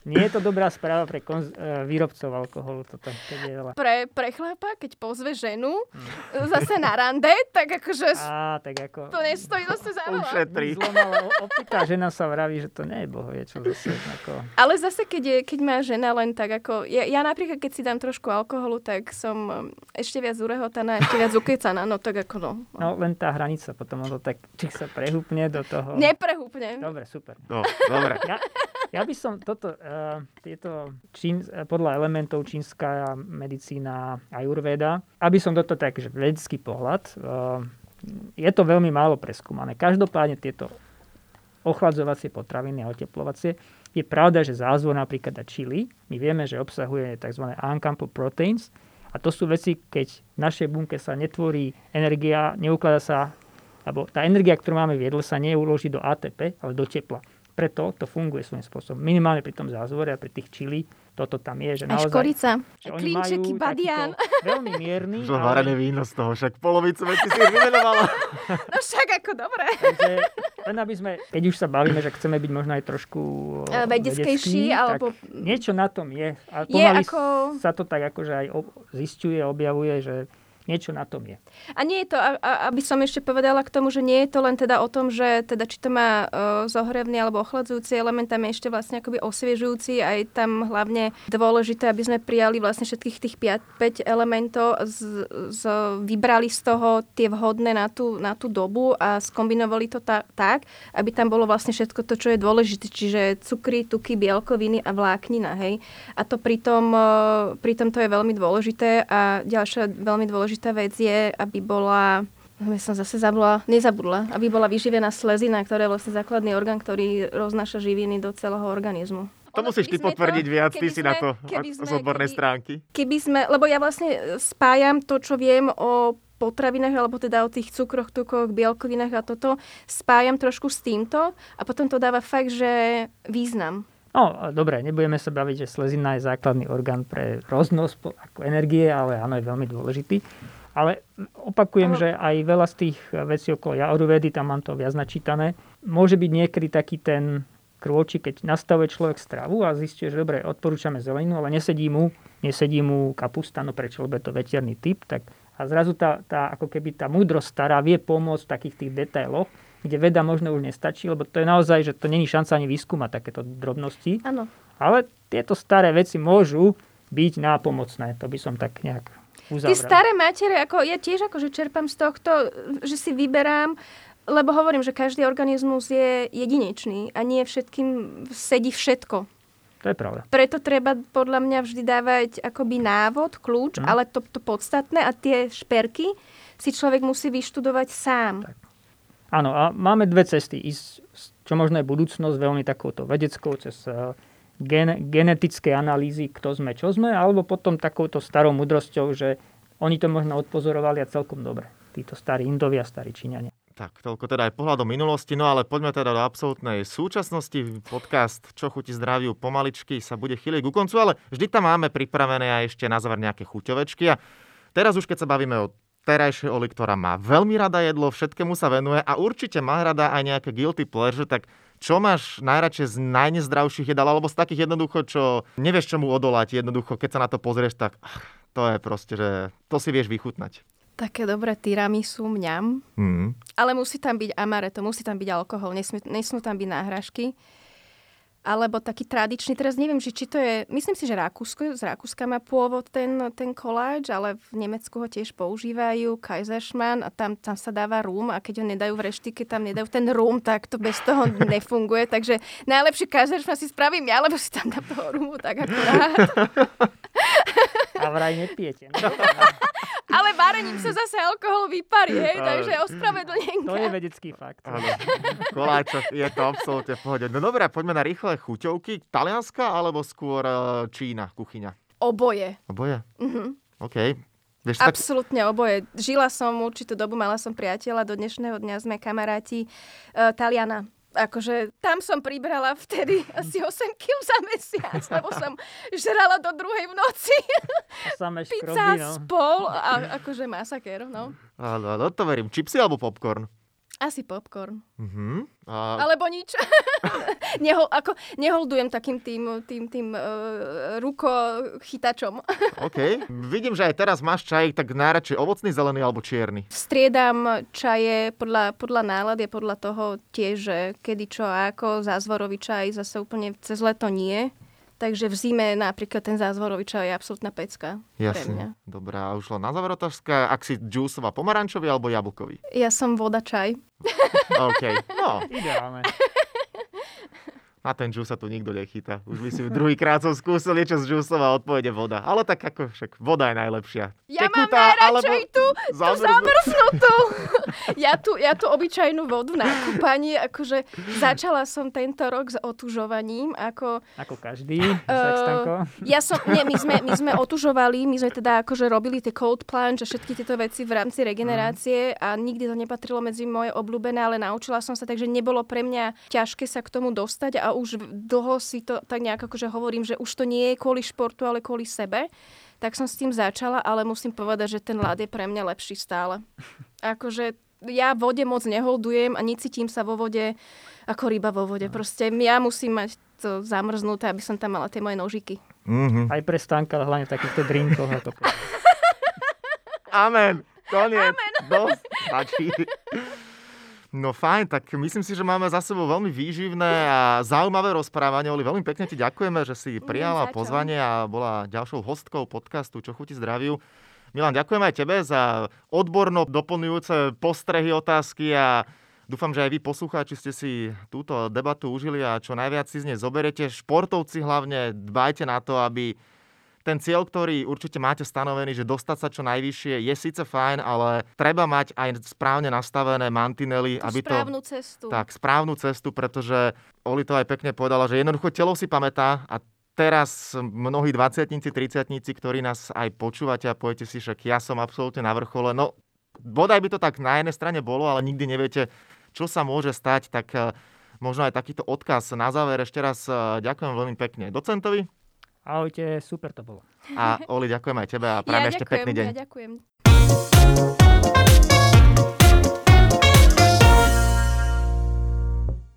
Nie je to dobrá správa pre konz- e, výrobcov alkoholu. Toto, keď je veľa. Pre, pre chlapa, keď pozve ženu hmm. zase na rande, tak akože... Á, tak ako... To nestojí zase za veľa. Ušetri. Zlomala opitá žena sa vraví, že to nie je boho, je čo zase ako... Ale zase, keď, je, keď má žena len tak ako... Ja, ja napríklad, keď si dám trošku alkoholu, tak som um, ešte viac urehotaná, ešte viac ukecaná, no tak ako no. No len tá hranica potom, ono tak, či sa prehúpne do toho... Neprehúpne. Dobre, super. No, dobre. Ja, ja by som toto, uh, tieto čín, podľa elementov čínska medicína ajurveda, aby som toto tak, že vedecký pohľad, uh, je to veľmi málo preskúmané. Každopádne tieto ochladzovacie potraviny a oteplovacie, je pravda, že zázvor napríklad a čili, my vieme, že obsahuje tzv. uncoupled proteins, a to sú veci, keď v našej bunke sa netvorí energia, neukladá sa, alebo tá energia, ktorú máme v jedle, sa neuloží do ATP, ale do tepla. Preto to funguje svojím spôsobom. Minimálne pri tom zázvore a pri tých čili toto tam je. Že naozaj, škorica, klinčeky, badian. Veľmi mierny. Už ale... víno z toho, však polovicu veci si vymenovala. [LAUGHS] no však ako dobre. Takže, len aby sme, keď už sa bavíme, že chceme byť možno aj trošku e, vedeckejší, alebo... niečo na tom je. A je ako... sa to tak akože aj zistuje, objavuje, že niečo na tom je. A nie je to, aby som ešte povedala k tomu, že nie je to len teda o tom, že teda či to má uh, zohrevný alebo ochladzujúci element, tam je ešte vlastne akoby osviežujúci a je tam hlavne dôležité, aby sme prijali vlastne všetkých tých 5, 5 elementov, z, z, vybrali z toho tie vhodné na tú, na tú dobu a skombinovali to ta, tak, aby tam bolo vlastne všetko to, čo je dôležité, čiže cukry, tuky, bielkoviny a vláknina, hej. A to pritom, uh, pritom to je veľmi dôležité a ďalšia veľmi dôležitá dôležitá vec je, aby bola ja som zase zabudla, nezabudla, aby bola vyživená slezina, ktorá je vlastne základný orgán, ktorý roznáša živiny do celého organizmu. To ono, musíš ty potvrdiť to, viac, ty si na to z odbornej keby, stránky. Keby sme, lebo ja vlastne spájam to, čo viem o potravinách, alebo teda o tých cukroch, tukoch, bielkovinách a toto, spájam trošku s týmto a potom to dáva fakt, že význam. No, dobre, nebudeme sa baviť, že slezina je základný orgán pre roznos ako energie, ale áno, je veľmi dôležitý. Ale opakujem, že aj veľa z tých vecí okolo Jaurvedy, tam mám to viac načítané, môže byť niekedy taký ten krôčik, keď nastavuje človek stravu a zistí, že dobre, odporúčame zeleninu, ale nesedí mu, nesedí mu kapusta, no prečo, lebo je to veterný typ, tak a zrazu tá, tá, ako keby tá múdrosť stará vie pomôcť v takých tých detailoch, kde veda možno už nestačí, lebo to je naozaj, že to není šanca ani vyskúmať takéto drobnosti. Áno. Ale tieto staré veci môžu byť nápomocné. To by som tak nejak uzavral. Tí staré matere, ako ja tiež akože čerpám z tohto, že si vyberám, lebo hovorím, že každý organizmus je jedinečný a nie všetkým sedí všetko. To je pravda. Preto treba podľa mňa vždy dávať akoby návod, kľúč, hm. ale to, to podstatné a tie šperky si človek musí vyštudovať sám. Tak. Áno, a máme dve cesty. Ísť, čo možno je budúcnosť, veľmi takouto vedeckou, cez eh, gen, genetické analýzy, kto sme, čo sme, alebo potom takouto starou mudrosťou, že oni to možno odpozorovali a celkom dobre. Títo starí Indovia, starí Číňania. Tak, toľko teda aj pohľadom minulosti, no ale poďme teda do absolútnej súčasnosti. Podcast Čo chutí zdraviu pomaličky sa bude chýliť ku koncu, ale vždy tam máme pripravené aj ešte na záver nejaké chuťovečky. A teraz už keď sa bavíme o terajšej Oli, ktorá má veľmi rada jedlo, všetkému sa venuje a určite má rada aj nejaké guilty pleasure, tak čo máš najradšej z najnezdravších jedál, alebo z takých jednoducho, čo nevieš čomu odolať, jednoducho, keď sa na to pozrieš, tak ach, to je proste, že to si vieš vychutnať. Také dobré tiramisu, mňam. Mm. Ale musí tam byť amaretto, musí tam byť alkohol, nesmú, nesmú tam byť náhražky alebo taký tradičný, teraz neviem, že či to je, myslím si, že Rakúsko, z Rakúska má pôvod ten, ten koláč, ale v Nemecku ho tiež používajú, Kaiserschmann a tam, tam sa dáva rum a keď ho nedajú v reštike, tam nedajú ten rum, tak to bez toho [LAUGHS] nefunguje, takže najlepšie Kaiserschmann si spravím ja, lebo si tam dám toho rumu tak akurát. [LAUGHS] A vraj nepijete. No? [LAUGHS] Ale varením sa zase alkohol vyparí, hej, takže ospravedlnenka. To je vedecký fakt. Áno. Koláčok, je to absolútne v pohode. No dobré, poďme na rýchle chuťovky. Talianska alebo skôr eh, Čína, kuchyňa? Oboje. Oboje? Mhm. OK. Vieš, tak... Oboje. Žila som určitú dobu, mala som priateľa, do dnešného dňa sme kamaráti uh, Taliana. Akože tam som pribrala vtedy [LAUGHS] asi 8 kg za mesiac, lebo som žrala do druhej v noci. Samé Pizza škroby, no. spol a akože masakér, no. Áno, áno, to verím. Čipsy alebo popcorn? Asi popcorn. Uh-huh. A... Alebo nič. [LAUGHS] Nehol, ako, neholdujem takým tým, tým, tým uh, rukochytačom. [LAUGHS] OK. Vidím, že aj teraz máš čaj, tak najradšej ovocný, zelený alebo čierny. Striedam čaje podľa, podľa nálady podľa toho tiež, že kedy čo a ako. Zázvorový čaj zase úplne cez leto nie. Takže v zime napríklad ten zázvorový čaj je absolútna pecka pre mňa. Jasne. Dobré, a už len na záver otázka. Ak si džúsová pomarančový alebo jablkový? Ja som voda čaj. [LAUGHS] OK. No, Ideálne. [LAUGHS] na ten džús sa tu nikto nechytá. Už by si druhýkrát som skúsil niečo z džúsova a odpovede voda. Ale tak ako však voda je najlepšia. Ja mám Tekutá najradšej tú, zamrznutú. [LAUGHS] ja, tu, ja tu obyčajnú vodu na kúpanie, akože začala som tento rok s otužovaním, ako Ako každý. Sextanko. Ja som, nie, my sme, my sme otužovali, my sme teda akože robili tie cold plunge a všetky tieto veci v rámci regenerácie a nikdy to nepatrilo medzi moje obľúbené, ale naučila som sa, takže nebolo pre mňa ťažké sa k tomu dostať a už dlho si to tak nejak akože hovorím, že už to nie je kvôli športu, ale kvôli sebe. Tak som s tým začala, ale musím povedať, že ten ľad je pre mňa lepší stále. [LAUGHS] Akože ja vode moc neholdujem a necítim sa vo vode ako ryba vo vode. Proste ja musím mať to zamrznuté, aby som tam mala tie moje nožiky. Mhm. Aj pre Stanka, ale hlavne v takýchto drinkoch. A to... [LAUGHS] Amen. Koniec. Amen. Dosť. No fajn, tak myslím si, že máme za sebou veľmi výživné a zaujímavé rozprávanie. Oli, veľmi pekne ti ďakujeme, že si prijala za čo. pozvanie a bola ďalšou hostkou podcastu Čo chutí zdraviu. Milan, ďakujem aj tebe za odborno doplňujúce postrehy, otázky a dúfam, že aj vy poslucháči ste si túto debatu užili a čo najviac si z nej zoberete. Športovci hlavne dbajte na to, aby ten cieľ, ktorý určite máte stanovený, že dostať sa čo najvyššie, je síce fajn, ale treba mať aj správne nastavené mantinely, Tú aby to... správnu cestu. Tak, správnu cestu, pretože Oli to aj pekne povedala, že jednoducho telo si pamätá a teraz mnohí 20 30 ktorí nás aj počúvate a poviete si, však ja som absolútne na vrchole. No, bodaj by to tak na jednej strane bolo, ale nikdy neviete, čo sa môže stať, tak eh, možno aj takýto odkaz na záver. Ešte raz eh, ďakujem veľmi pekne docentovi Ahojte, super to bolo. a Oli, ďakujem aj tebe a prajem ja ešte ďakujem, pekný deň. Ja ďakujem.